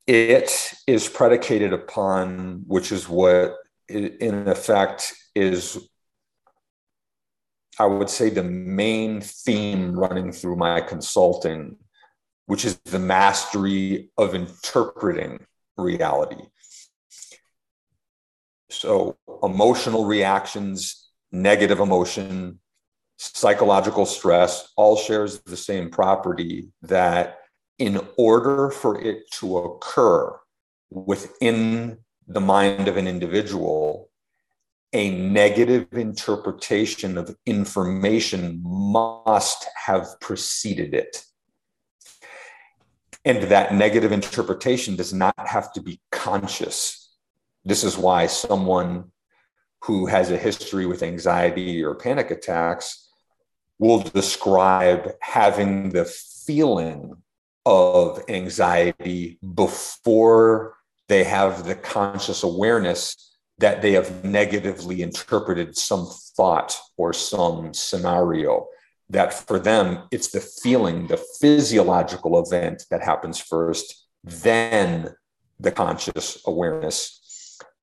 It is predicated upon, which is what, in effect, is, I would say, the main theme running through my consulting, which is the mastery of interpreting reality. So, emotional reactions negative emotion, psychological stress, all shares the same property that in order for it to occur within the mind of an individual, a negative interpretation of information must have preceded it. And that negative interpretation does not have to be conscious. This is why someone who has a history with anxiety or panic attacks will describe having the feeling of anxiety before they have the conscious awareness that they have negatively interpreted some thought or some scenario. That for them, it's the feeling, the physiological event that happens first, then the conscious awareness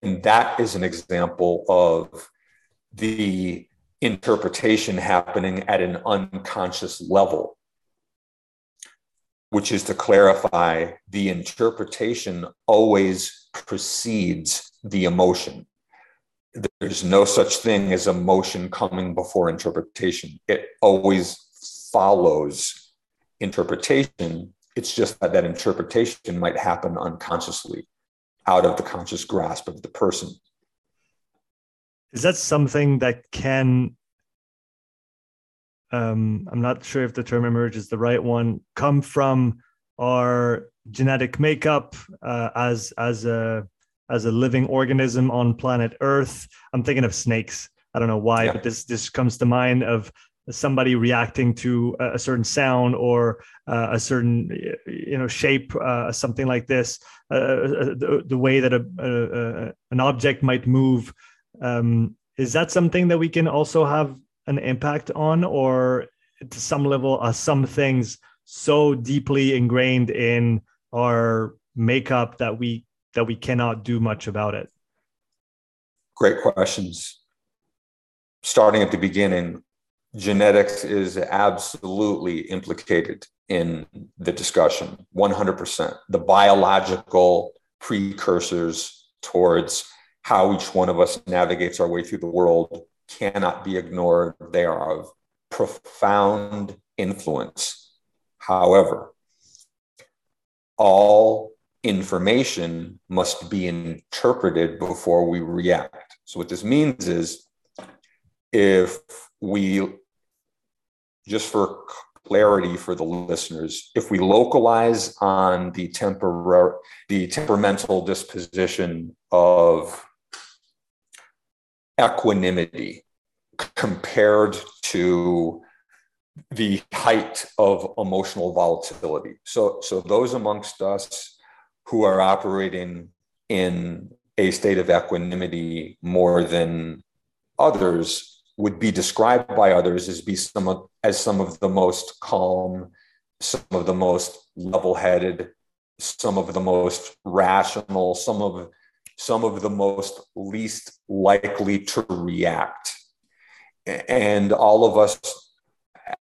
and that is an example of the interpretation happening at an unconscious level, which is to clarify the interpretation always precedes the emotion. There's no such thing as emotion coming before interpretation, it always follows interpretation. It's just that that interpretation might happen unconsciously out of the conscious grasp of the person. Is that something that can, um, I'm not sure if the term emerge is the right one, come from our genetic makeup uh, as as a as a living organism on planet Earth? I'm thinking of snakes. I don't know why, yeah. but this this comes to mind of somebody reacting to a certain sound or uh, a certain you know shape uh, something like this uh, uh the, the, way that a, a, an object might move. Um, is that something that we can also have an impact on or to some level are some things so deeply ingrained in our makeup that we that we cannot do much about it? Great questions. Starting at the beginning genetics is absolutely implicated in the discussion 100% the biological precursors towards how each one of us navigates our way through the world cannot be ignored. They are of profound influence. However all information must be interpreted before we react. So what this means is if we just for clarity for the listeners, if we localize on the temporar- the temperamental disposition of equanimity compared to the height of emotional volatility. So, so those amongst us who are operating in a state of equanimity more than others would be described by others as be some of, as some of the most calm, some of the most level-headed, some of the most rational, some of some of the most least likely to react. And all of us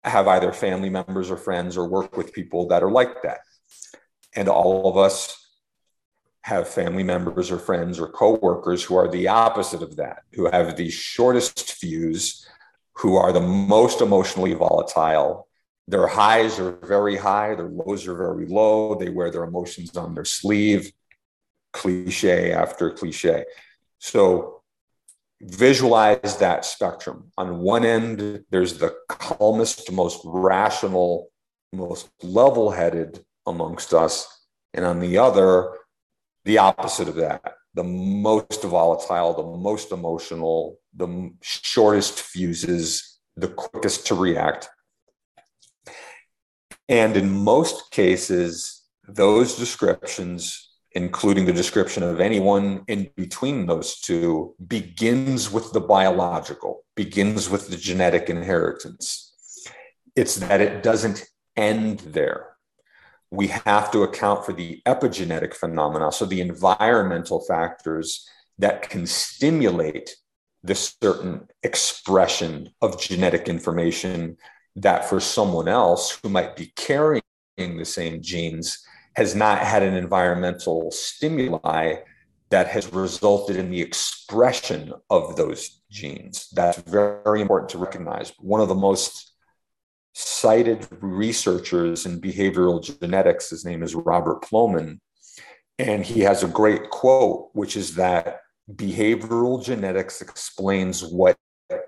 have either family members or friends or work with people that are like that. And all of us have family members or friends or coworkers who are the opposite of that, who have the shortest fuse, who are the most emotionally volatile. Their highs are very high, their lows are very low. They wear their emotions on their sleeve cliche after cliche. So visualize that spectrum. On one end, there's the calmest, most rational, most level headed amongst us. And on the other, the opposite of that the most volatile, the most emotional, the shortest fuses, the quickest to react. And in most cases, those descriptions including the description of anyone in between those two, begins with the biological, begins with the genetic inheritance. It's that it doesn't end there. We have to account for the epigenetic phenomena, so the environmental factors that can stimulate the certain expression of genetic information that for someone else who might be carrying the same genes has not had an environmental stimuli that has resulted in the expression of those genes. That's very important to recognize. One of the most cited researchers in behavioral genetics, his name is Robert Plomin, and he has a great quote, which is that behavioral genetics explains what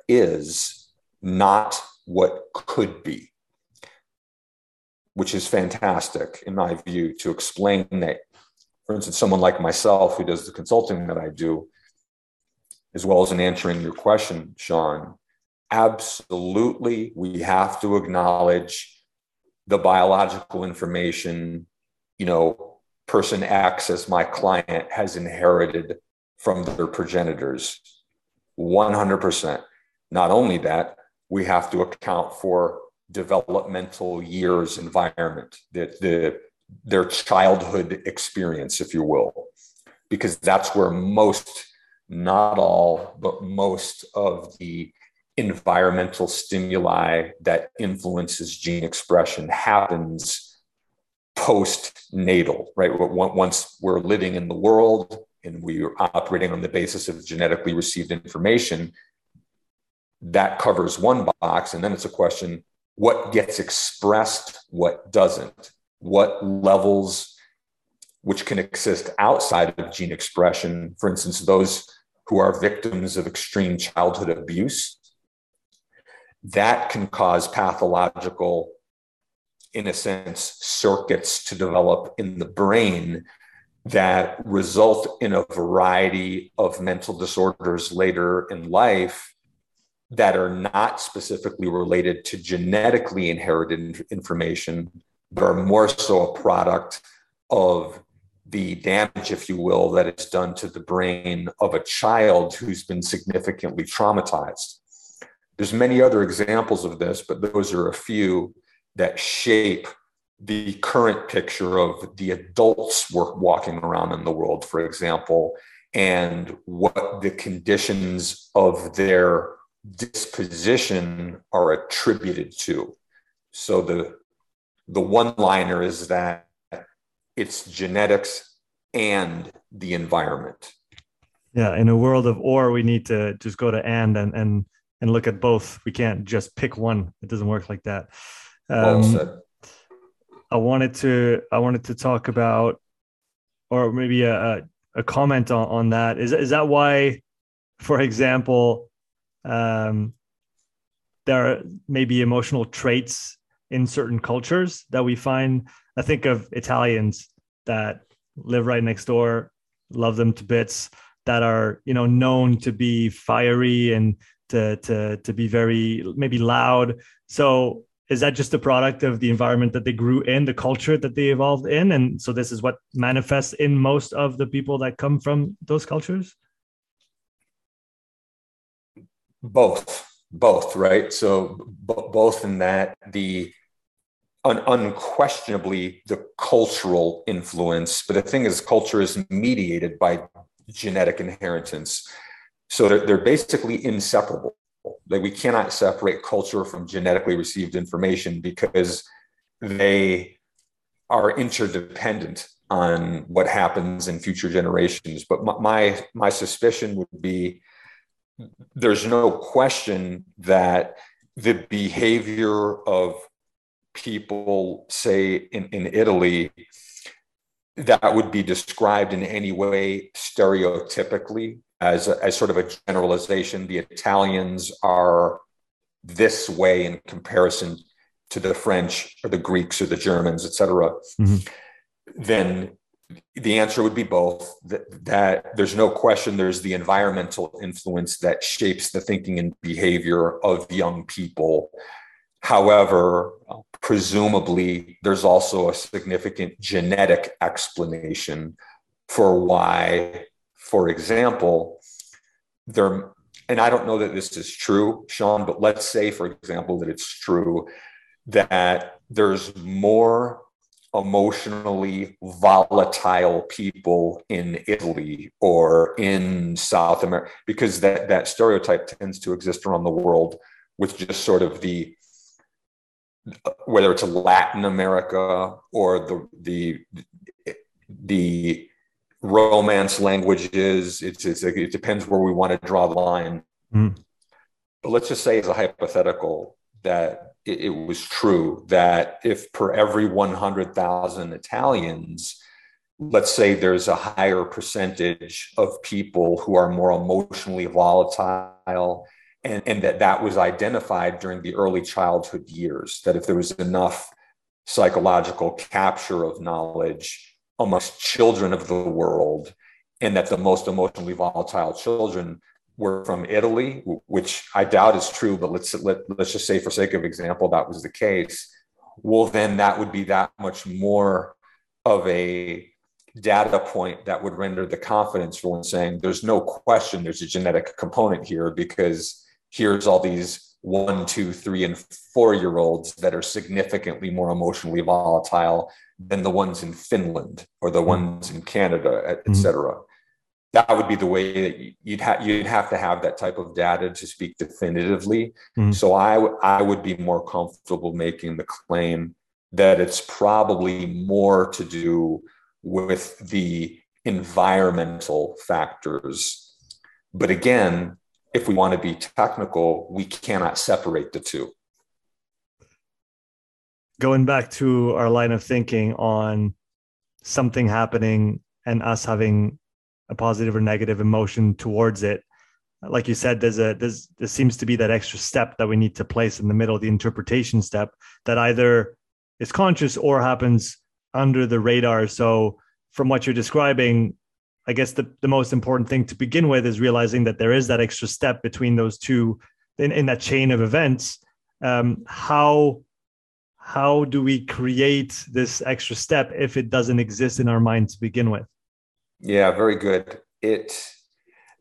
is, not what could be which is fantastic in my view to explain that for instance someone like myself who does the consulting that i do as well as in answering your question sean absolutely we have to acknowledge the biological information you know person x as my client has inherited from their progenitors. 100% not only that we have to account for developmental years environment, the, the, their childhood experience, if you will, because that's where most, not all, but most of the environmental stimuli that influences gene expression happens postnatal, right? Once we're living in the world and we are operating on the basis of genetically received information, that covers one box. And then it's a question what gets expressed, what doesn't, what levels which can exist outside of gene expression. For instance, those who are victims of extreme childhood abuse, that can cause pathological, in a sense, circuits to develop in the brain that result in a variety of mental disorders later in life that are not specifically related to genetically inherited information, but are more so a product of the damage, if you will, that is done to the brain of a child who's been significantly traumatized. There's many other examples of this, but those are a few that shape the current picture of the adults walking around in the world, for example, and what the conditions of their disposition are attributed to. So the the one liner is that it's genetics and the environment. Yeah, in a world of or, we need to just go to and and and and look at both. We can't just pick one. It doesn't work like that. Um. I wanted to I wanted to talk about, or maybe a a comment on, on that. Is is that why, for example, um, there are maybe emotional traits in certain cultures that we find. I think of Italians that live right next door, love them to bits, that are you know known to be fiery and to to to be very maybe loud. So is that just a product of the environment that they grew in, the culture that they evolved in, and so this is what manifests in most of the people that come from those cultures? both both right so b- both in that the un- unquestionably the cultural influence, but the thing is, culture is mediated by genetic inheritance. So they're, they're basically inseparable. Like we cannot separate culture from genetically received information because they are interdependent on what happens in future generations. But my, my, my suspicion would be there's no question that the behavior of people, say in, in Italy, that would be described in any way stereotypically as, a, as sort of a generalization. The Italians are this way in comparison to the French or the Greeks or the Germans, et cetera. Mm-hmm. Then the answer would be both that, that, there's no question there's the environmental influence that shapes the thinking and behavior of young people however presumably there's also a significant genetic explanation for why for example there and i don't know that this is true sean but let's say for example that it's true that there's more emotionally volatile people in Italy or in South America, because that, that stereotype tends to exist around the world with just sort of the whether it's Latin America or the the the romance languages. It's, it's it depends where we want to draw the line. Mm. But let's just say, as a hypothetical, that it, it was true that if per every 100,000 Italians, let's say there's a higher percentage of people who are more emotionally volatile and, and that that was identified during the early childhood years that if there was enough psychological capture of knowledge amongst children of the world and that the most emotionally volatile children were from Italy, which I doubt is true, but let's let, let's just say for sake of example that was the case. Well, then that would be that much more of a data point that would render the confidence for saying there's no question there's a genetic component here because here's all these one, two, three, and four year olds that are significantly more emotionally volatile than the ones in Finland or the ones in Canada, et, et cetera. That would be the way that you'd have you'd have to have that type of data to speak definitively. Mm-hmm. So I I would be more comfortable making the claim that it's probably more to do with the environmental factors. But again, if we want to be technical, we cannot separate the two. Going back to our line of thinking on something happening and us having a positive or negative emotion towards it like you said there's a there's there seems to be that extra step that we need to place in the middle of the interpretation step that either is conscious or happens under the radar. So from what you're describing i guess the, the most important thing to begin with is realizing that there is that extra step between those two in, in that chain of events. Um, how how do we create this extra step if it doesn't exist in our mind to begin with yeah, very good. It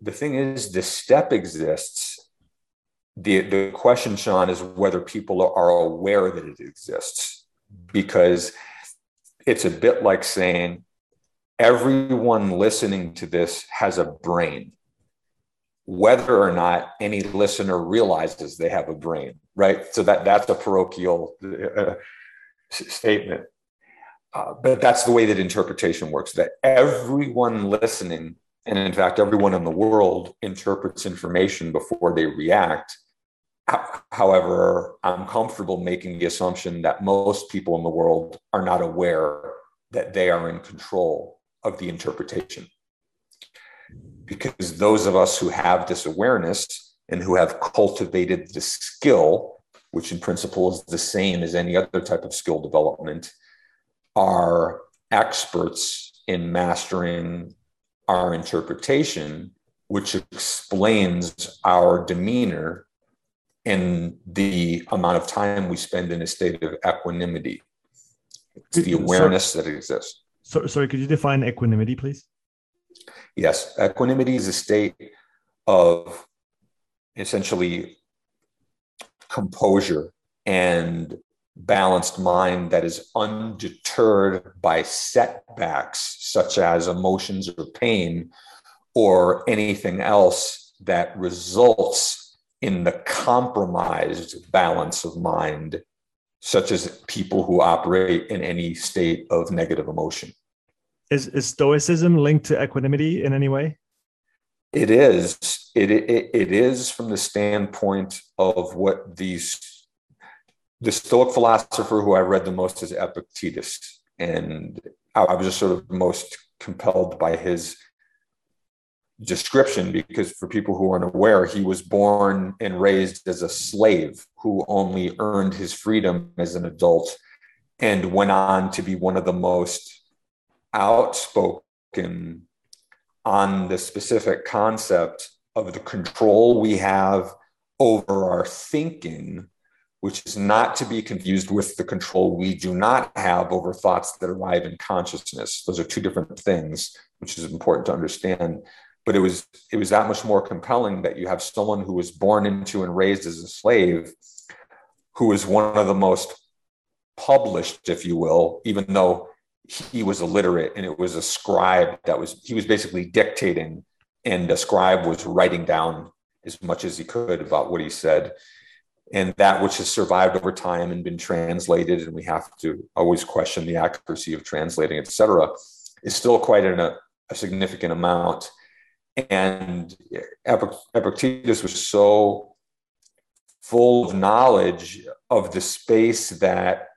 the thing is, the step exists. The the question, Sean, is whether people are aware that it exists, because it's a bit like saying everyone listening to this has a brain, whether or not any listener realizes they have a brain, right? So that that's a parochial uh, statement. Uh, but that's the way that interpretation works that everyone listening and in fact everyone in the world interprets information before they react however i'm comfortable making the assumption that most people in the world are not aware that they are in control of the interpretation because those of us who have this awareness and who have cultivated the skill which in principle is the same as any other type of skill development are experts in mastering our interpretation, which explains our demeanor and the amount of time we spend in a state of equanimity. It's the awareness sorry, that exists. So, sorry, could you define equanimity, please? Yes, equanimity is a state of essentially composure and balanced mind that is undeterred by setbacks such as emotions or pain or anything else that results in the compromised balance of mind, such as people who operate in any state of negative emotion. Is, is Stoicism linked to equanimity in any way? It is. It, it, it is from the standpoint of what these the Stoic philosopher who I read the most is Epictetus, and I, was just sort of most compelled by his description because for people who aren't aware, he was born and raised as a slave who only earned his freedom as an adult and went on to be one of the most outspoken on the specific concept of the control we have over our thinking, which is not to be confused with the control we do not have over thoughts that arrive in consciousness. Those are two different things, which is important to understand but it was it was that much more compelling that you have someone who was born into and raised as a slave who is one of the most published if you will even though he was illiterate and it was a scribe that was he was basically dictating and the scribe was writing down as much as he could about what he said. And that which has survived over time and been translated and we have to always question the accuracy of translating etc is still quite an, a, a significant amount. And Epictetus was so full of knowledge of the space that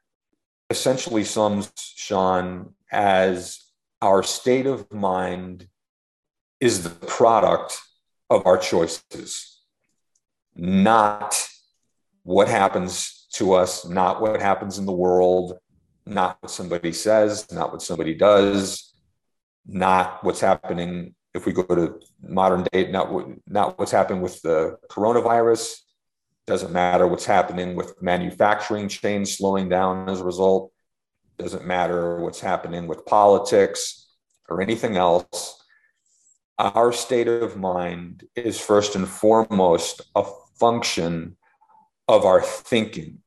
essentially sums Sean as our state of mind is the product of our choices, not what happens to us, not what happens in the world, not what somebody says, not what somebody does, not what's happening if we go to modern day, not not what's happening with the coronavirus. Doesn't matter what's happening with manufacturing chains slowing down as a result. Doesn't matter what's happening with politics or anything else. Our state of mind is first and foremost a function of our thinking.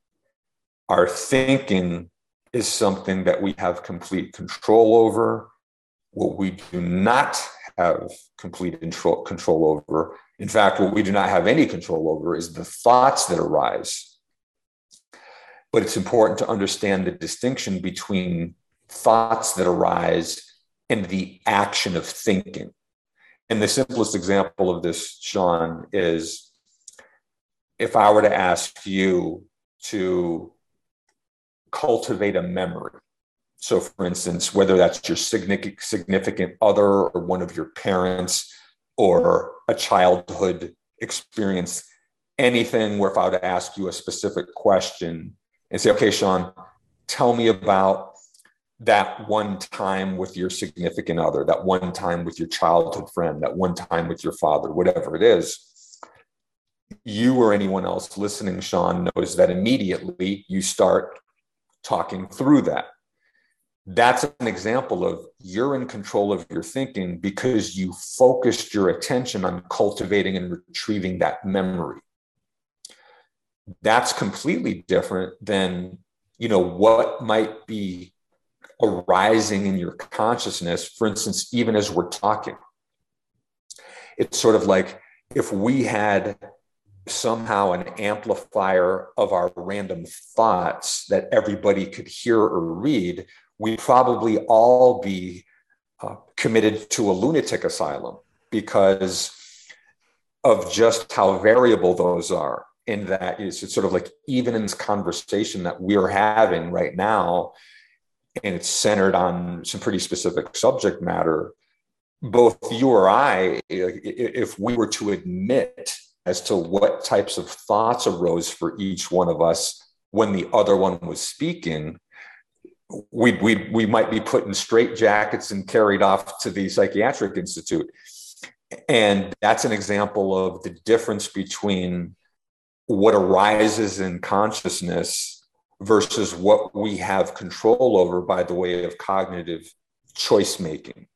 Our thinking is something that we have complete control over. What we do not have complete control, control over. In fact, what we do not have any control over is the thoughts that arise. But it's important to understand the distinction between thoughts that arise and the action of thinking. And the simplest example of this, Sean, is if I were to ask you to cultivate a memory, so, for instance, whether that's your significant other or one of your parents or a childhood experience, anything where if I to ask you a specific question and say, okay, Sean, tell me about that one time with your significant other, that one time with your childhood friend, that one time with your father, whatever it is, you or anyone else listening, Sean, knows that immediately you start talking through that that's an example of you're in control of your thinking because you focused your attention on cultivating and retrieving that memory. That's completely different than you know what might be arising in your consciousness for instance even as we're talking. It's sort of like if we had somehow an amplifier of our random thoughts that everybody could hear or read we probably all be uh, committed to a lunatic asylum because of just how variable those are. In that is it's sort of like even in this conversation that we're having right now, and it's centered on some pretty specific subject matter. Both you or I, if we were to admit as to what types of thoughts arose for each one of us when the other one was speaking, we, we, we might be put in straight jackets and carried off to the psychiatric institute. And that's an example of the difference between what arises in consciousness versus what we have control over by the way of cognitive choice making.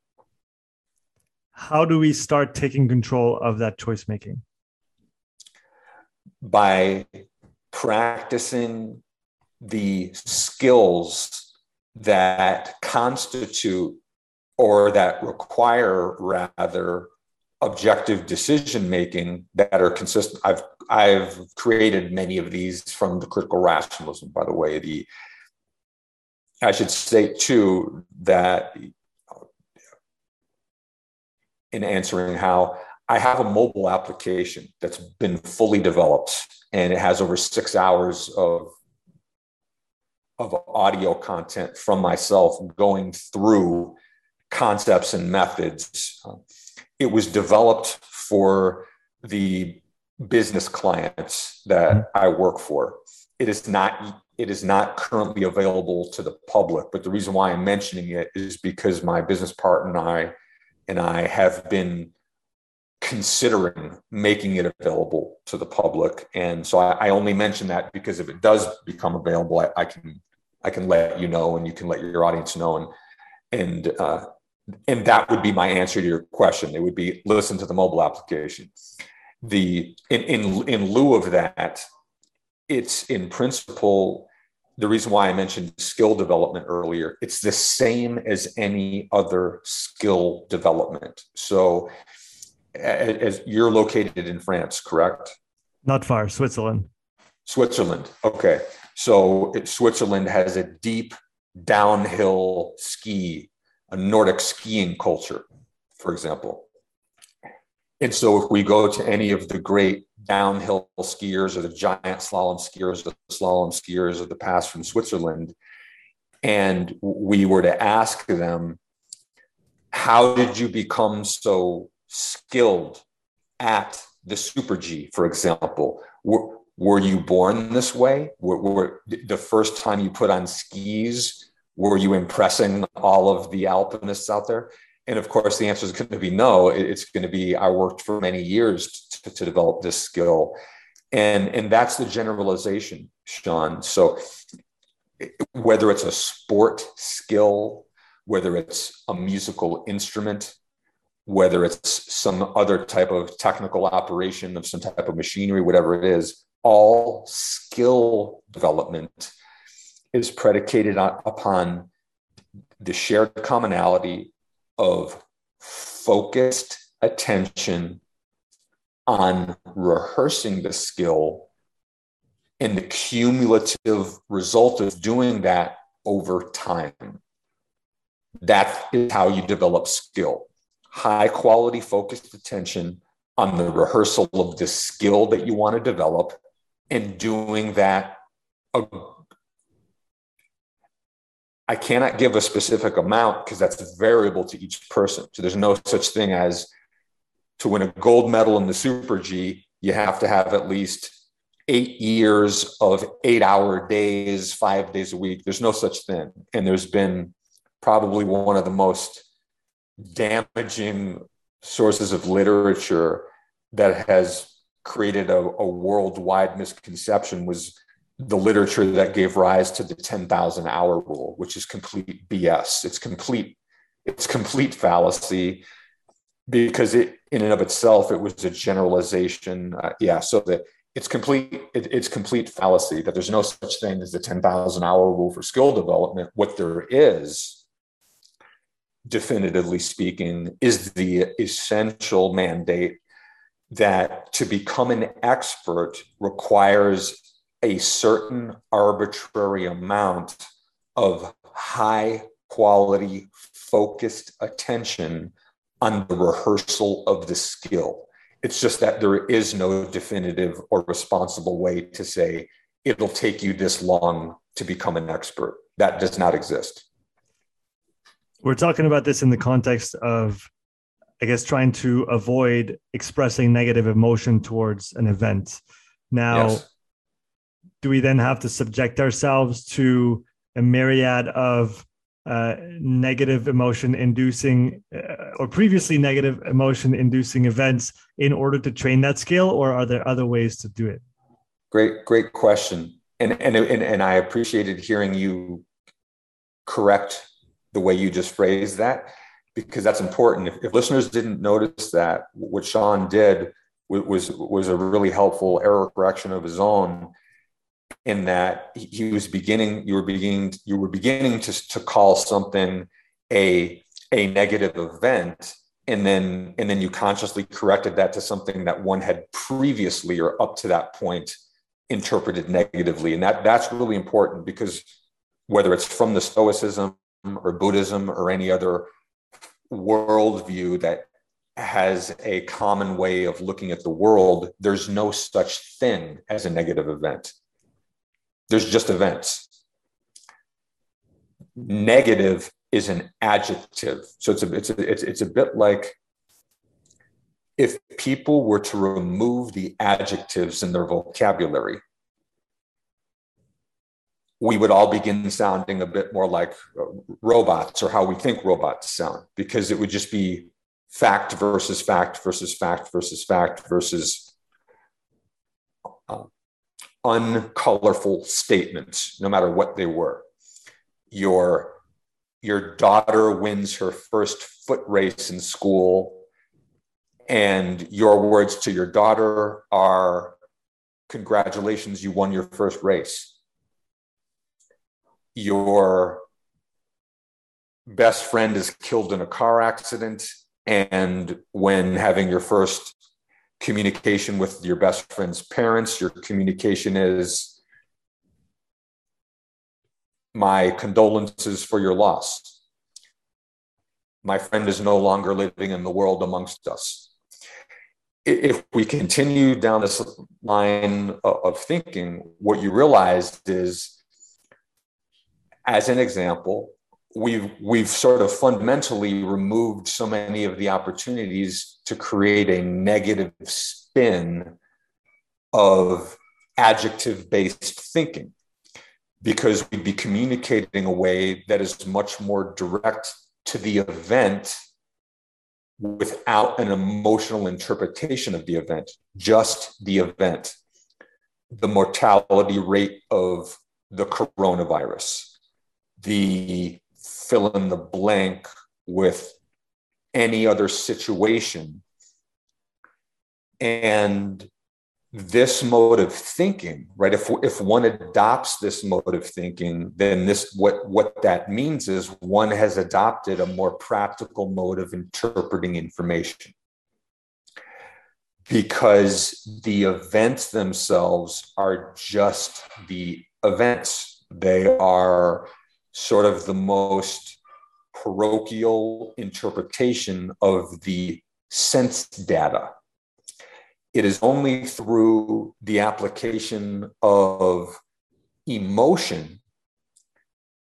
How do we start taking control of that choice making? By practicing the skills that constitute or that require rather objective decision making that are consistent. I've i've created many of these from the critical rationalism by the way. The i should say too that in answering how i have a mobile application that's been fully developed and it has over six hours of of audio content from myself going through concepts and methods. It was developed for the business clients that mm-hmm. I work for. It is not it is not currently available to the public, but the reason why I'm mentioning it is because my business partner and I and I have been considering making it available to the public. And so I, I only mention that because if it does become available, I, I, can I can let you know, and you can let your audience know, and and uh, and that would be my answer to your question. It would be listen to the mobile application. The in in in lieu of that, it's in principle the reason why I mentioned skill development earlier. It's the same as any other skill development. So as you're located in France, correct? Not far, Switzerland. Switzerland. Okay. So it, Switzerland has a deep downhill ski, a Nordic skiing culture, for example. And so if we go to any of the great downhill skiers or the giant slalom skiers, the slalom skiers of the past from Switzerland, and we were to ask them, how did you become so skilled at the Super G, for example? Were, were you born this way? Were, were, the first time you put on skis, were you impressing all of the alpinists out there? And of course, the answer is going to be no. It's going to be I worked for many years to, to develop this skill, and and that's the generalization, Sean. So whether it's a sport skill, whether it's a musical instrument, whether it's some other type of technical operation of some type of machinery, whatever it is, all skill development is predicated on, upon the shared commonality of focused attention on rehearsing the skill and the cumulative result of doing that over time. That is how you develop skill high quality focused attention on the rehearsal of the skill that you want to develop and doing that uh, I cannot give a specific amount because that's variable to each person. So there's no such thing as to win a gold medal in the Super G, you have to have at least eight years of eight hour days, five days a week. There's no such thing. And there's been probably one of the most damaging sources of literature that has created a, a worldwide misconception was the literature that gave rise to the 10,000 hour rule, which is complete BS. It's complete, it's complete fallacy because it, in and of itself, it was a generalization. Uh, yeah. So that it's complete, it, it's complete fallacy that there's no such thing as the 10,000 hour rule for skill development. What there is definitively speaking, is the essential mandate that to become an expert requires a certain arbitrary amount of high quality, focused attention on the rehearsal of the skill. It's just that there is no definitive or responsible way to say it'll take you this long to become an expert. That does not exist we're talking about this in the context of i guess trying to avoid expressing negative emotion towards an event. Now yes. do we then have to subject ourselves to a myriad of uh, negative emotion inducing uh, or previously negative emotion inducing events in order to train that skill or are there other ways to do it? Great great question. And and and, and i appreciated hearing you correct the way you just phrased that because that's important. If, if listeners didn't notice that, what Sean did was was a really helpful error correction of his own. in that he was beginning you were beginning you were beginning to, to call something a a negative event and then and then you consciously corrected that to something that one had previously or up to that point interpreted negatively and that that's really important because whether it's from the stoicism or buddhism or any other worldview that has a common way of looking at the world there's no such thing as a negative event there's just events. Negative is an adjective. So it's a, it's a, it's, it's a bit like if people were to remove the adjectives in their vocabulary, we would all begin sounding a bit more like robots or how we think robots sound because it would just be fact versus fact versus fact versus fact versus uh, uncolorful statements, no matter what they were. Your, your daughter wins her first foot race in school, and your words to your daughter are, Congratulations, you won your first race. Your best friend is killed in a car accident, and when having your first communication with your best friend's parents. Your communication is my condolences for your loss. My friend is no longer living in the world amongst us. If we continue down this line of thinking, what you realize is, as an example, we've we've sort of fundamentally removed so many of the opportunities to create a negative spin of adjective based thinking because we'd be communicating a way that is much more direct to the event without an emotional interpretation of the event just the event the mortality rate of the coronavirus the fill in the blank with any other situation. And this mode of thinking, right? If, if one adopts this mode of thinking, then this what, what that means is one has adopted a more practical mode of interpreting information. Because the events themselves are just the events. They are sort of the most parochial interpretation of the sense data. It is only through the application of emotion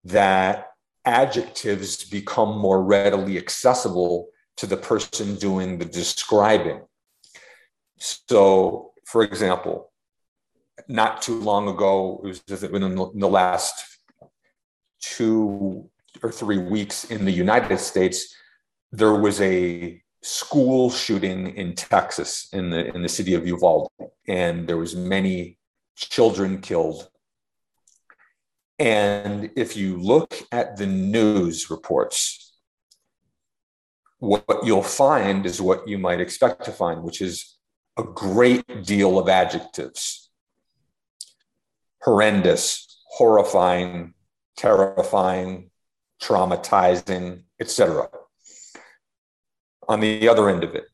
that adjectives become more readily accessible to the person doing the describing. So, for example, not too long ago, it was in the last two or three weeks in the United States, there was a school shooting in Texas in the in the city of Uvalde, and there was many children killed. And if you look at the news reports, what you'll find is what you might expect to find, which is a great deal of adjectives horrendous, horrifying, terrifying, traumatizing, etc. On the other end of it,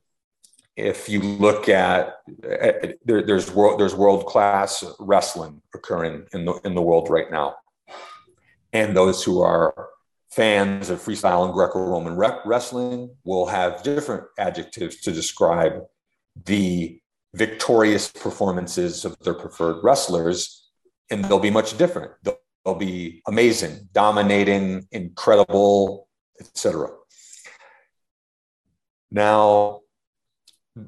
if you look at, at there, there's world there's world class wrestling occurring in the in the world right now, and those who are fans of freestyle and Greco-Roman re- wrestling will have different adjectives to describe the victorious performances of their preferred wrestlers, and they'll be much different. They'll They'll be amazing, dominating, incredible, etc. Now,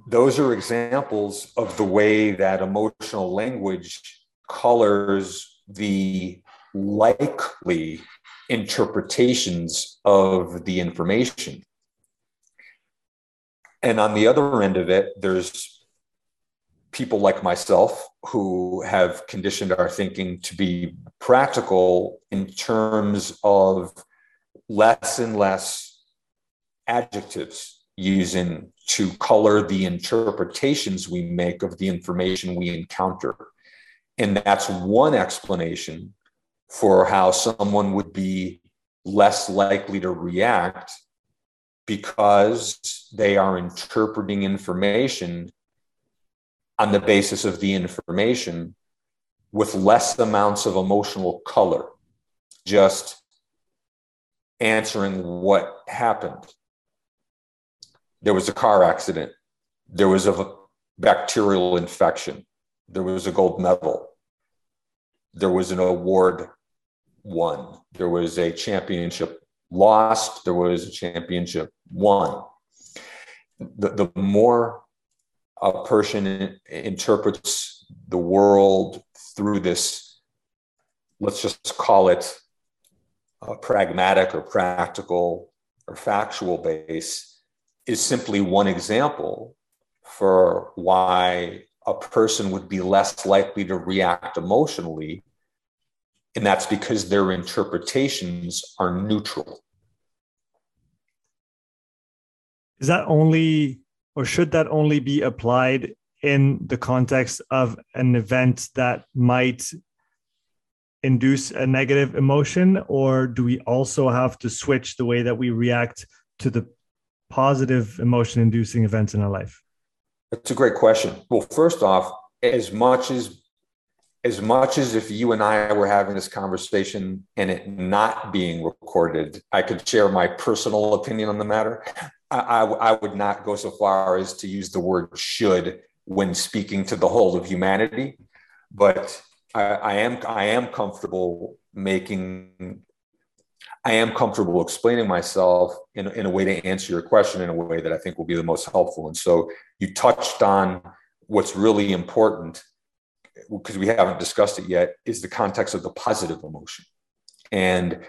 those are examples of the way that emotional language colors the likely interpretations of the information. And on the other end of it, there's people like myself who have conditioned our thinking to be practical in terms of less and less adjectives using to color the interpretations we make of the information we encounter. And that's one explanation for how someone would be less likely to react because they are interpreting information on the basis of the information with less amounts of emotional color, just answering what happened. There was a car accident. There was a bacterial infection. There was a gold medal. There was an award won. There was a championship lost. There was a championship won. The, the more a person interprets the world through this, let's just call it a pragmatic or practical or factual base, is simply one example for why a person would be less likely to react emotionally. And that's because their interpretations are neutral. Is that only, or should that only be applied in the context of an event that might induce a negative emotion? Or do we also have to switch the way that we react to the positive emotion inducing events in our life? That's a great question. Well, first off, as much as as much as if you and I were having this conversation and it not being recorded, I could share my personal opinion on the matter. I, I, would not go so far as to use the word should when speaking to the whole of humanity, but I, I am I am comfortable making I am comfortable explaining myself in, in a way to answer your question in a way that I think will be the most helpful. And so you touched on what's really important because we haven't discussed it yet is the context of the positive emotion. And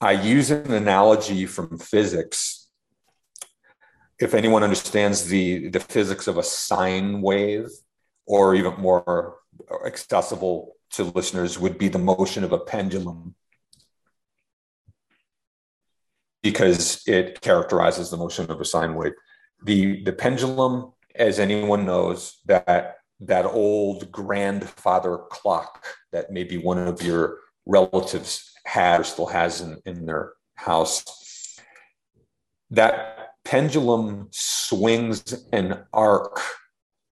I use an analogy from physics. If anyone understands the, the physics of a sine wave, or even more accessible to listeners, would be the motion of a pendulum because it characterizes the motion of a sine wave. The, the pendulum, as anyone knows, that that old grandfather clock that maybe one of your relatives had or still has in, in their house. That pendulum swings an arc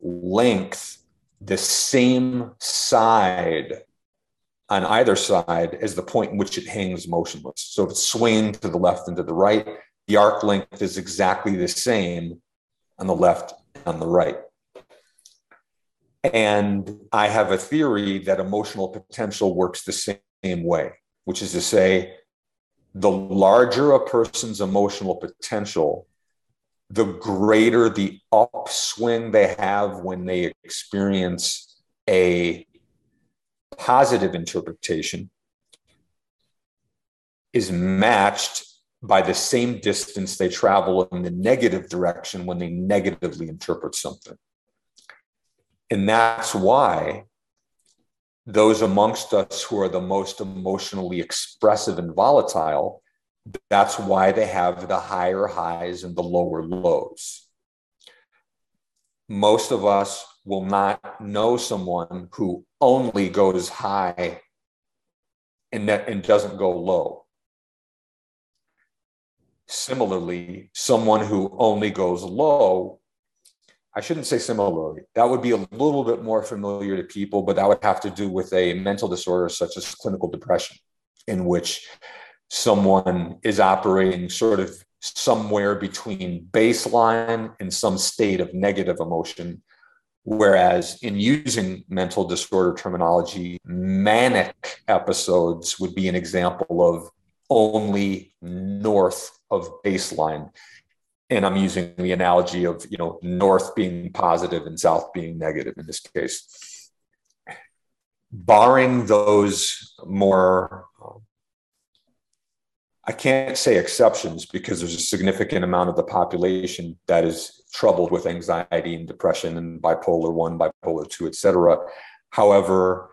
length the same side on either side as the point in which it hangs motionless. So if it's swinging to the left and to the right, the arc length is exactly the same on the left and on the right. And I have a theory that emotional potential works the same way, which is to say, the larger a person's emotional potential, the greater the upswing they have when they experience a positive interpretation is matched by the same distance they travel in the negative direction when they negatively interpret something. And that's why those amongst us who are the most emotionally expressive and volatile, that's why they have the higher highs and the lower lows. Most of us will not know someone who only goes high and, and doesn't go low. Similarly, someone who only goes low I shouldn't say similarly. That would be a little bit more familiar to people, but that would have to do with a mental disorder such as clinical depression, in which someone is operating sort of somewhere between baseline and some state of negative emotion. Whereas in using mental disorder terminology, manic episodes would be an example of only north of baseline and I'm using the analogy of you know north being positive and south being negative in this case. Barring those more, I can't say exceptions because there's a significant amount of the population that is troubled with anxiety and depression and bipolar one, bipolar two, et cetera. However,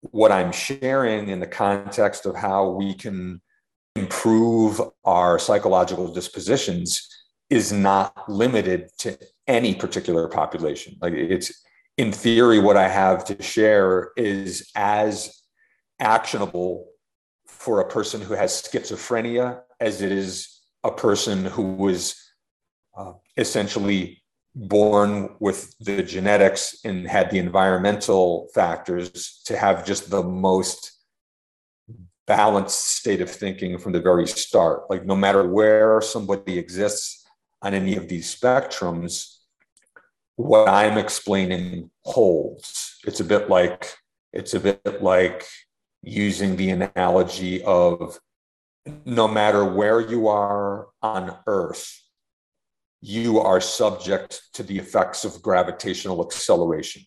what I'm sharing in the context of how we can improve our psychological dispositions is not limited to any particular population like it's in theory, what I have to share is as actionable for a person who has schizophrenia as it is a person who was uh, essentially born with the genetics and had the environmental factors to have just the most balanced state of thinking from the very start. Like, no matter where somebody exists on any of these spectrums, what I'm explaining holds. It's a bit like it's a bit like using the analogy of no matter where you are on Earth, you are subject to the effects of gravitational acceleration.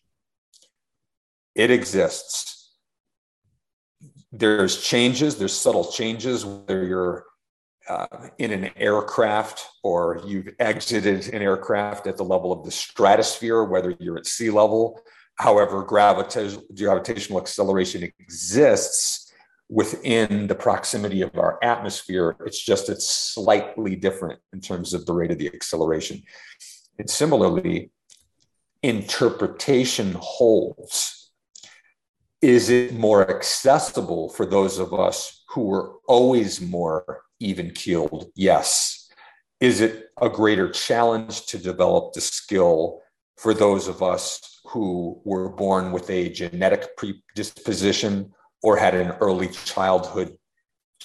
It exists. There's changes, there's subtle changes, whether you're uh, in an aircraft or you've exited an aircraft at the level of the stratosphere, whether you're at sea level. However, gravitational acceleration exists within the proximity of our atmosphere. It's just it's slightly different in terms of the rate of the acceleration. And similarly, interpretation holds. Is it more accessible for those of us who were always more even keeled? Yes. Is it a greater challenge to develop the skill for those of us who were born with a genetic predisposition or had an early childhood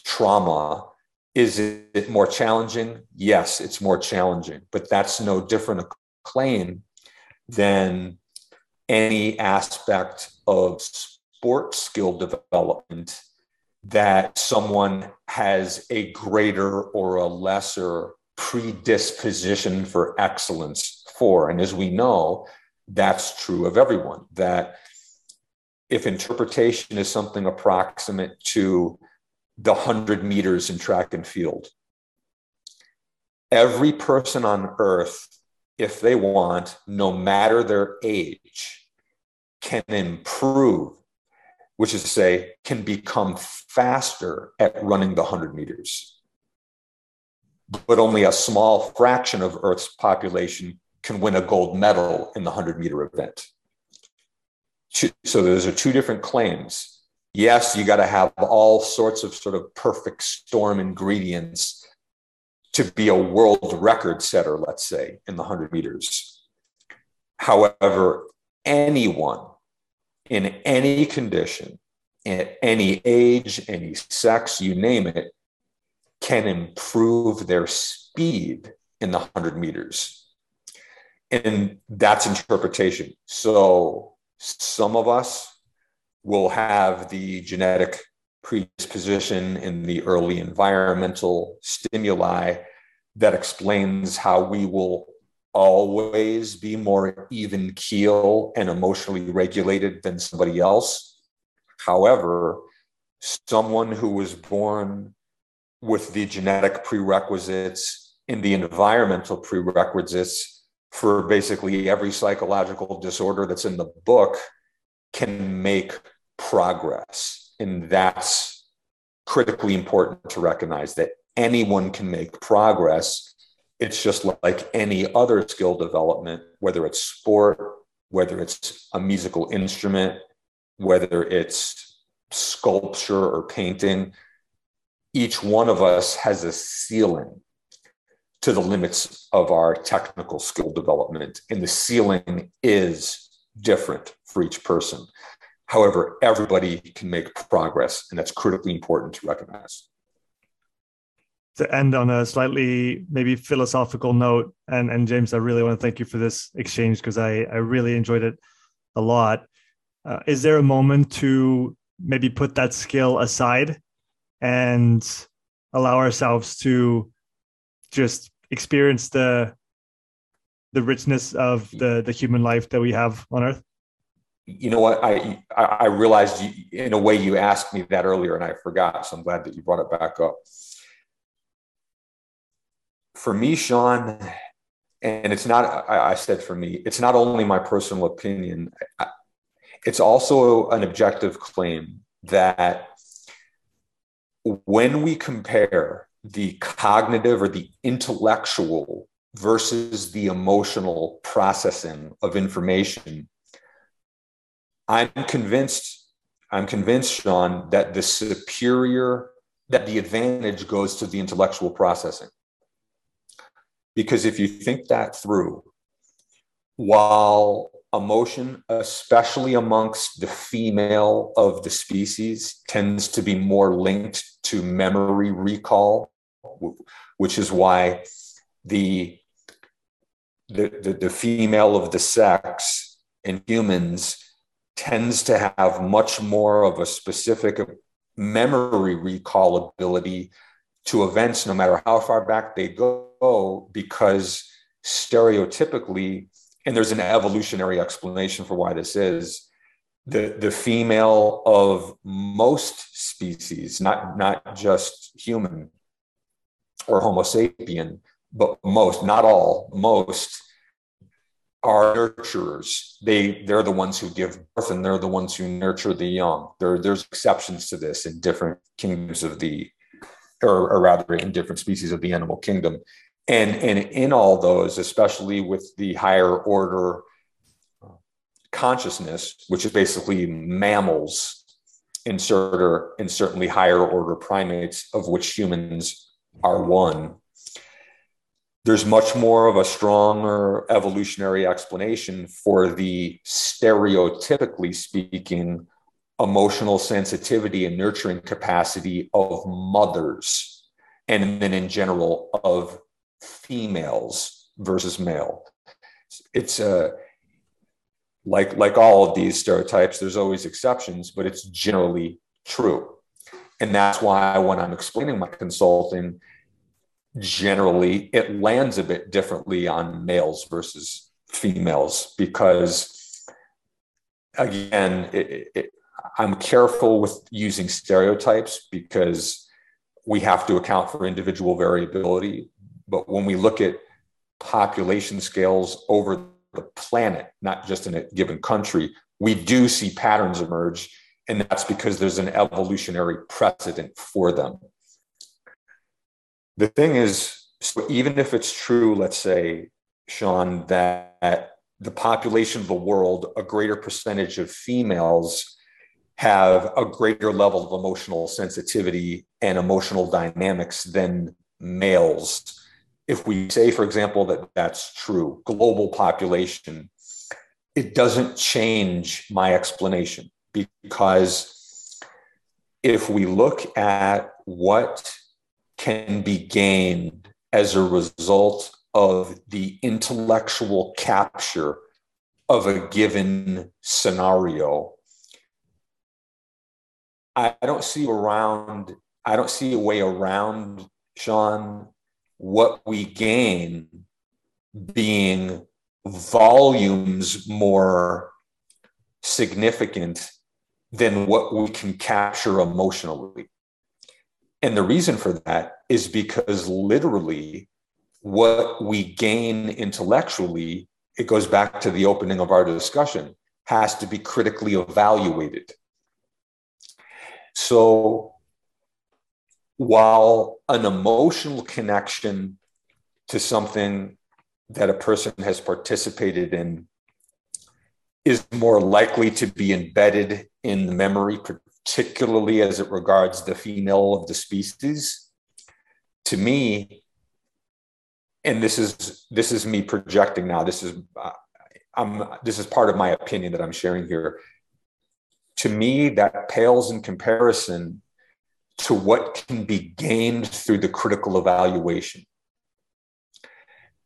trauma. Is it more challenging? Yes, it's more challenging, but that's no different a claim than any aspect of sport skill development that someone has a greater or a lesser predisposition for excellence for. And as we know, that's true of everyone, that if interpretation is something approximate to the 100 meters in track and field, every person on earth, if they want, no matter their age, can improve, which is to say, can become faster at running the 100 meters. But only a small fraction of Earth's population can win a gold medal in the 100 meter event so those are two different claims. Yes, you got to have all sorts of sort of perfect storm ingredients to be a world record setter, let's say, in the 100 meters. However, anyone in any condition, at any age, any sex, you name it, can improve their speed in the 100 meters. And that's interpretation. So some of us will have the genetic predisposition in the early environmental stimuli that explains how we will always be more even keel and emotionally regulated than somebody else. However, someone who was born with the genetic prerequisites and the environmental prerequisites for basically every psychological disorder that's in the book can make progress. And that's critically important to recognize that anyone can make progress. It's just like any other skill development, whether it's sport, whether it's a musical instrument, whether it's sculpture or painting. Each one of us has a ceiling to the limits of our technical skill development. And the ceiling is different for each person. However, everybody can make progress, and that's critically important to recognize. To end on a slightly maybe philosophical note, and, and James, I really want to thank you for this exchange because I, I really enjoyed it a lot. Uh, is there a moment to maybe put that skill aside and allow ourselves to just experience the the richness of the the human life that we have on earth? You know what? I i realized you, in a way you asked me that earlier and i forgot so i'm glad that you brought it back up. For me sean and it's not i, said for me it's not only my personal opinion it's also an objective claim that when we compare the cognitive or the intellectual versus the emotional processing of information, I'm convinced, I'm convinced, Sean, that the superior, that the advantage goes to the intellectual processing. Because if you think that through, while emotion, especially amongst the female of the species, tends to be more linked to memory recall, which is why the the, the, the female of the sex in humans tends to have much more of a specific memory recall ability to events, no matter how far back they go, because stereotypically, and there's an evolutionary explanation for why this is. The, the female of most species, not, not just human or Homo sapien, but most, not all, most are nurturers. They they're the ones who give birth and they're the ones who nurture the young. There, there's exceptions to this in different kingdoms of the, or, or rather in different species of the animal kingdom. And, and in all those, especially with the higher order consciousness, which is basically mammals in, certain, in certainly higher order primates, of which humans are one, there's much more of a stronger evolutionary explanation for the stereotypically speaking emotional sensitivity and nurturing capacity of mothers and then in general of females versus male. It's a uh, like like all of these stereotypes there's always exceptions but it's generally true. And that's why when i'm explaining my consulting generally it lands a bit differently on males versus females because again it, it, i'm careful with using stereotypes because we have to account for individual variability but when we look at population scales over the planet not just in a given country we do see patterns emerge and that's because there's an evolutionary precedent for them the thing is, so even if it's true, let's say, Sean, that the population of the world, a greater percentage of females have a greater level of emotional sensitivity and emotional dynamics than males. If we say, for example, that that's true, global population, it doesn't change my explanation because if we look at what can be gained as a result of the intellectual capture of a given scenario. I don't see around, I don't see a way around, Sean, what we gain being volumes more significant than what we can capture emotionally. And the reason for that is because literally what we gain intellectually, it goes back to the opening of our discussion, has to be critically evaluated. So while an emotional connection to something that a person has participated in is more likely to be embedded in the memory, particularly as it regards the female of the species, to me, and this is this is me projecting now. This is uh, I'm this is part of my opinion that I'm sharing here. To me, that pales in comparison to what can be gained through the critical evaluation.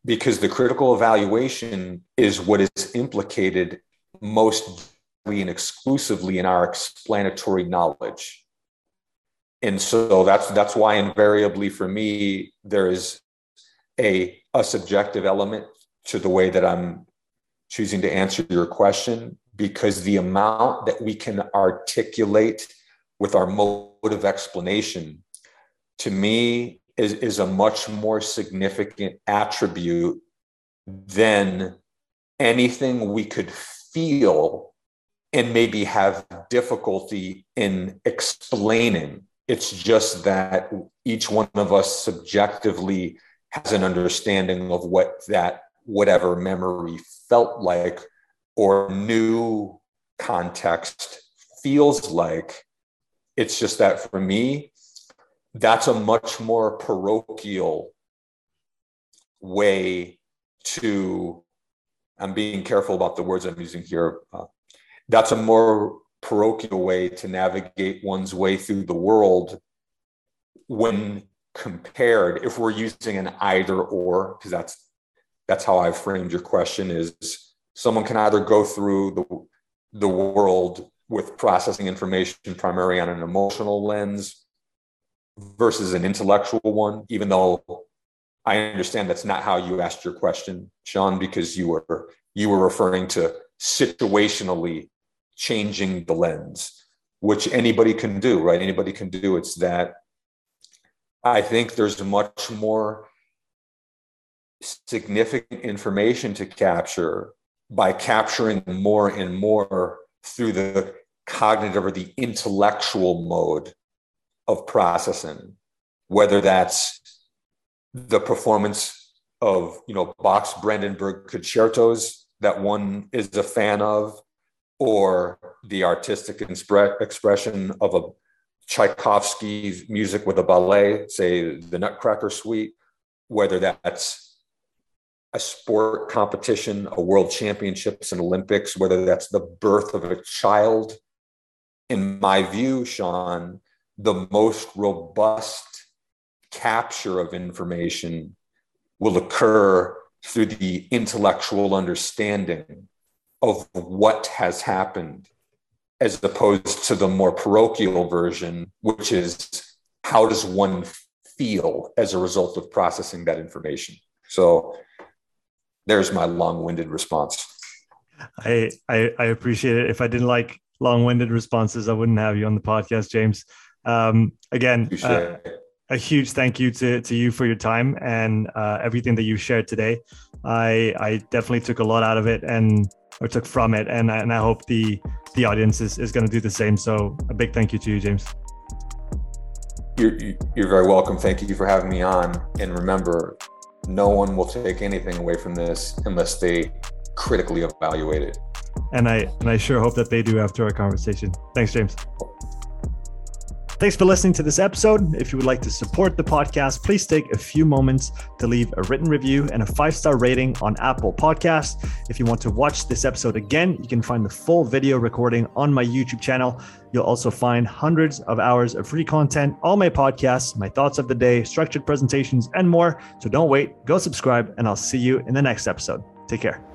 Because the critical evaluation is what is implicated most and exclusively in our explanatory knowledge. And so that's that's why invariably for me there is a a subjective element to the way that I'm choosing to answer your question because the amount that we can articulate with our mode of explanation to me is, is a much more significant attribute than anything we could feel and maybe have difficulty in explaining. It's just that each one of us subjectively has an understanding of what that whatever memory felt like or new context feels like. It's just that for me, that's a much more parochial way to, I'm being careful about the words I'm using here. Uh, that's a more parochial way to navigate one's way through the world when compared if we're using an either or because that's that's how i framed your question is someone can either go through the the world with processing information primarily on an emotional lens versus an intellectual one even though i understand that's not how you asked your question sean because you were you were referring to situationally changing the lens which anybody can do right? Anybody can do. It's that I think there's much more significant information to capture by capturing more and more through the cognitive or the intellectual mode of processing, whether that's the performance of, you know, Bach's Brandenburg concertos that one is a fan of, or the artistic expression of a Tchaikovsky's music with a ballet, say the Nutcracker Suite, whether that's a sport competition, a world championships and Olympics, whether that's the birth of a child. In my view, Sean, the most robust capture of information will occur through the intellectual understanding of what has happened as opposed to the more parochial version, which is how does one feel as a result of processing that information? So there's my long-winded response. I, I, I appreciate it. If I didn't like long-winded responses, I wouldn't have you on the podcast, James. Um, again, uh, a huge thank you to, to you for your time and uh, everything that you shared today. I I definitely took a lot out of it and or took from it, and and I hope the the audience is, is going to do the same. So a big thank you to you, James. You're, you're very welcome. Thank you for having me on. And remember, no one will take anything away from this unless they critically evaluate it. And I and I sure hope that they do after our conversation. Thanks, James. Thanks for listening to this episode. If you would like to support the podcast, please take a few moments to leave a written review and a five star rating on Apple Podcasts. If you want to watch this episode again, you can find the full video recording on my YouTube channel. You'll also find hundreds of hours of free content, all my podcasts, my thoughts of the day, structured presentations, and more. So don't wait, go subscribe, and I'll see you in the next episode. Take care.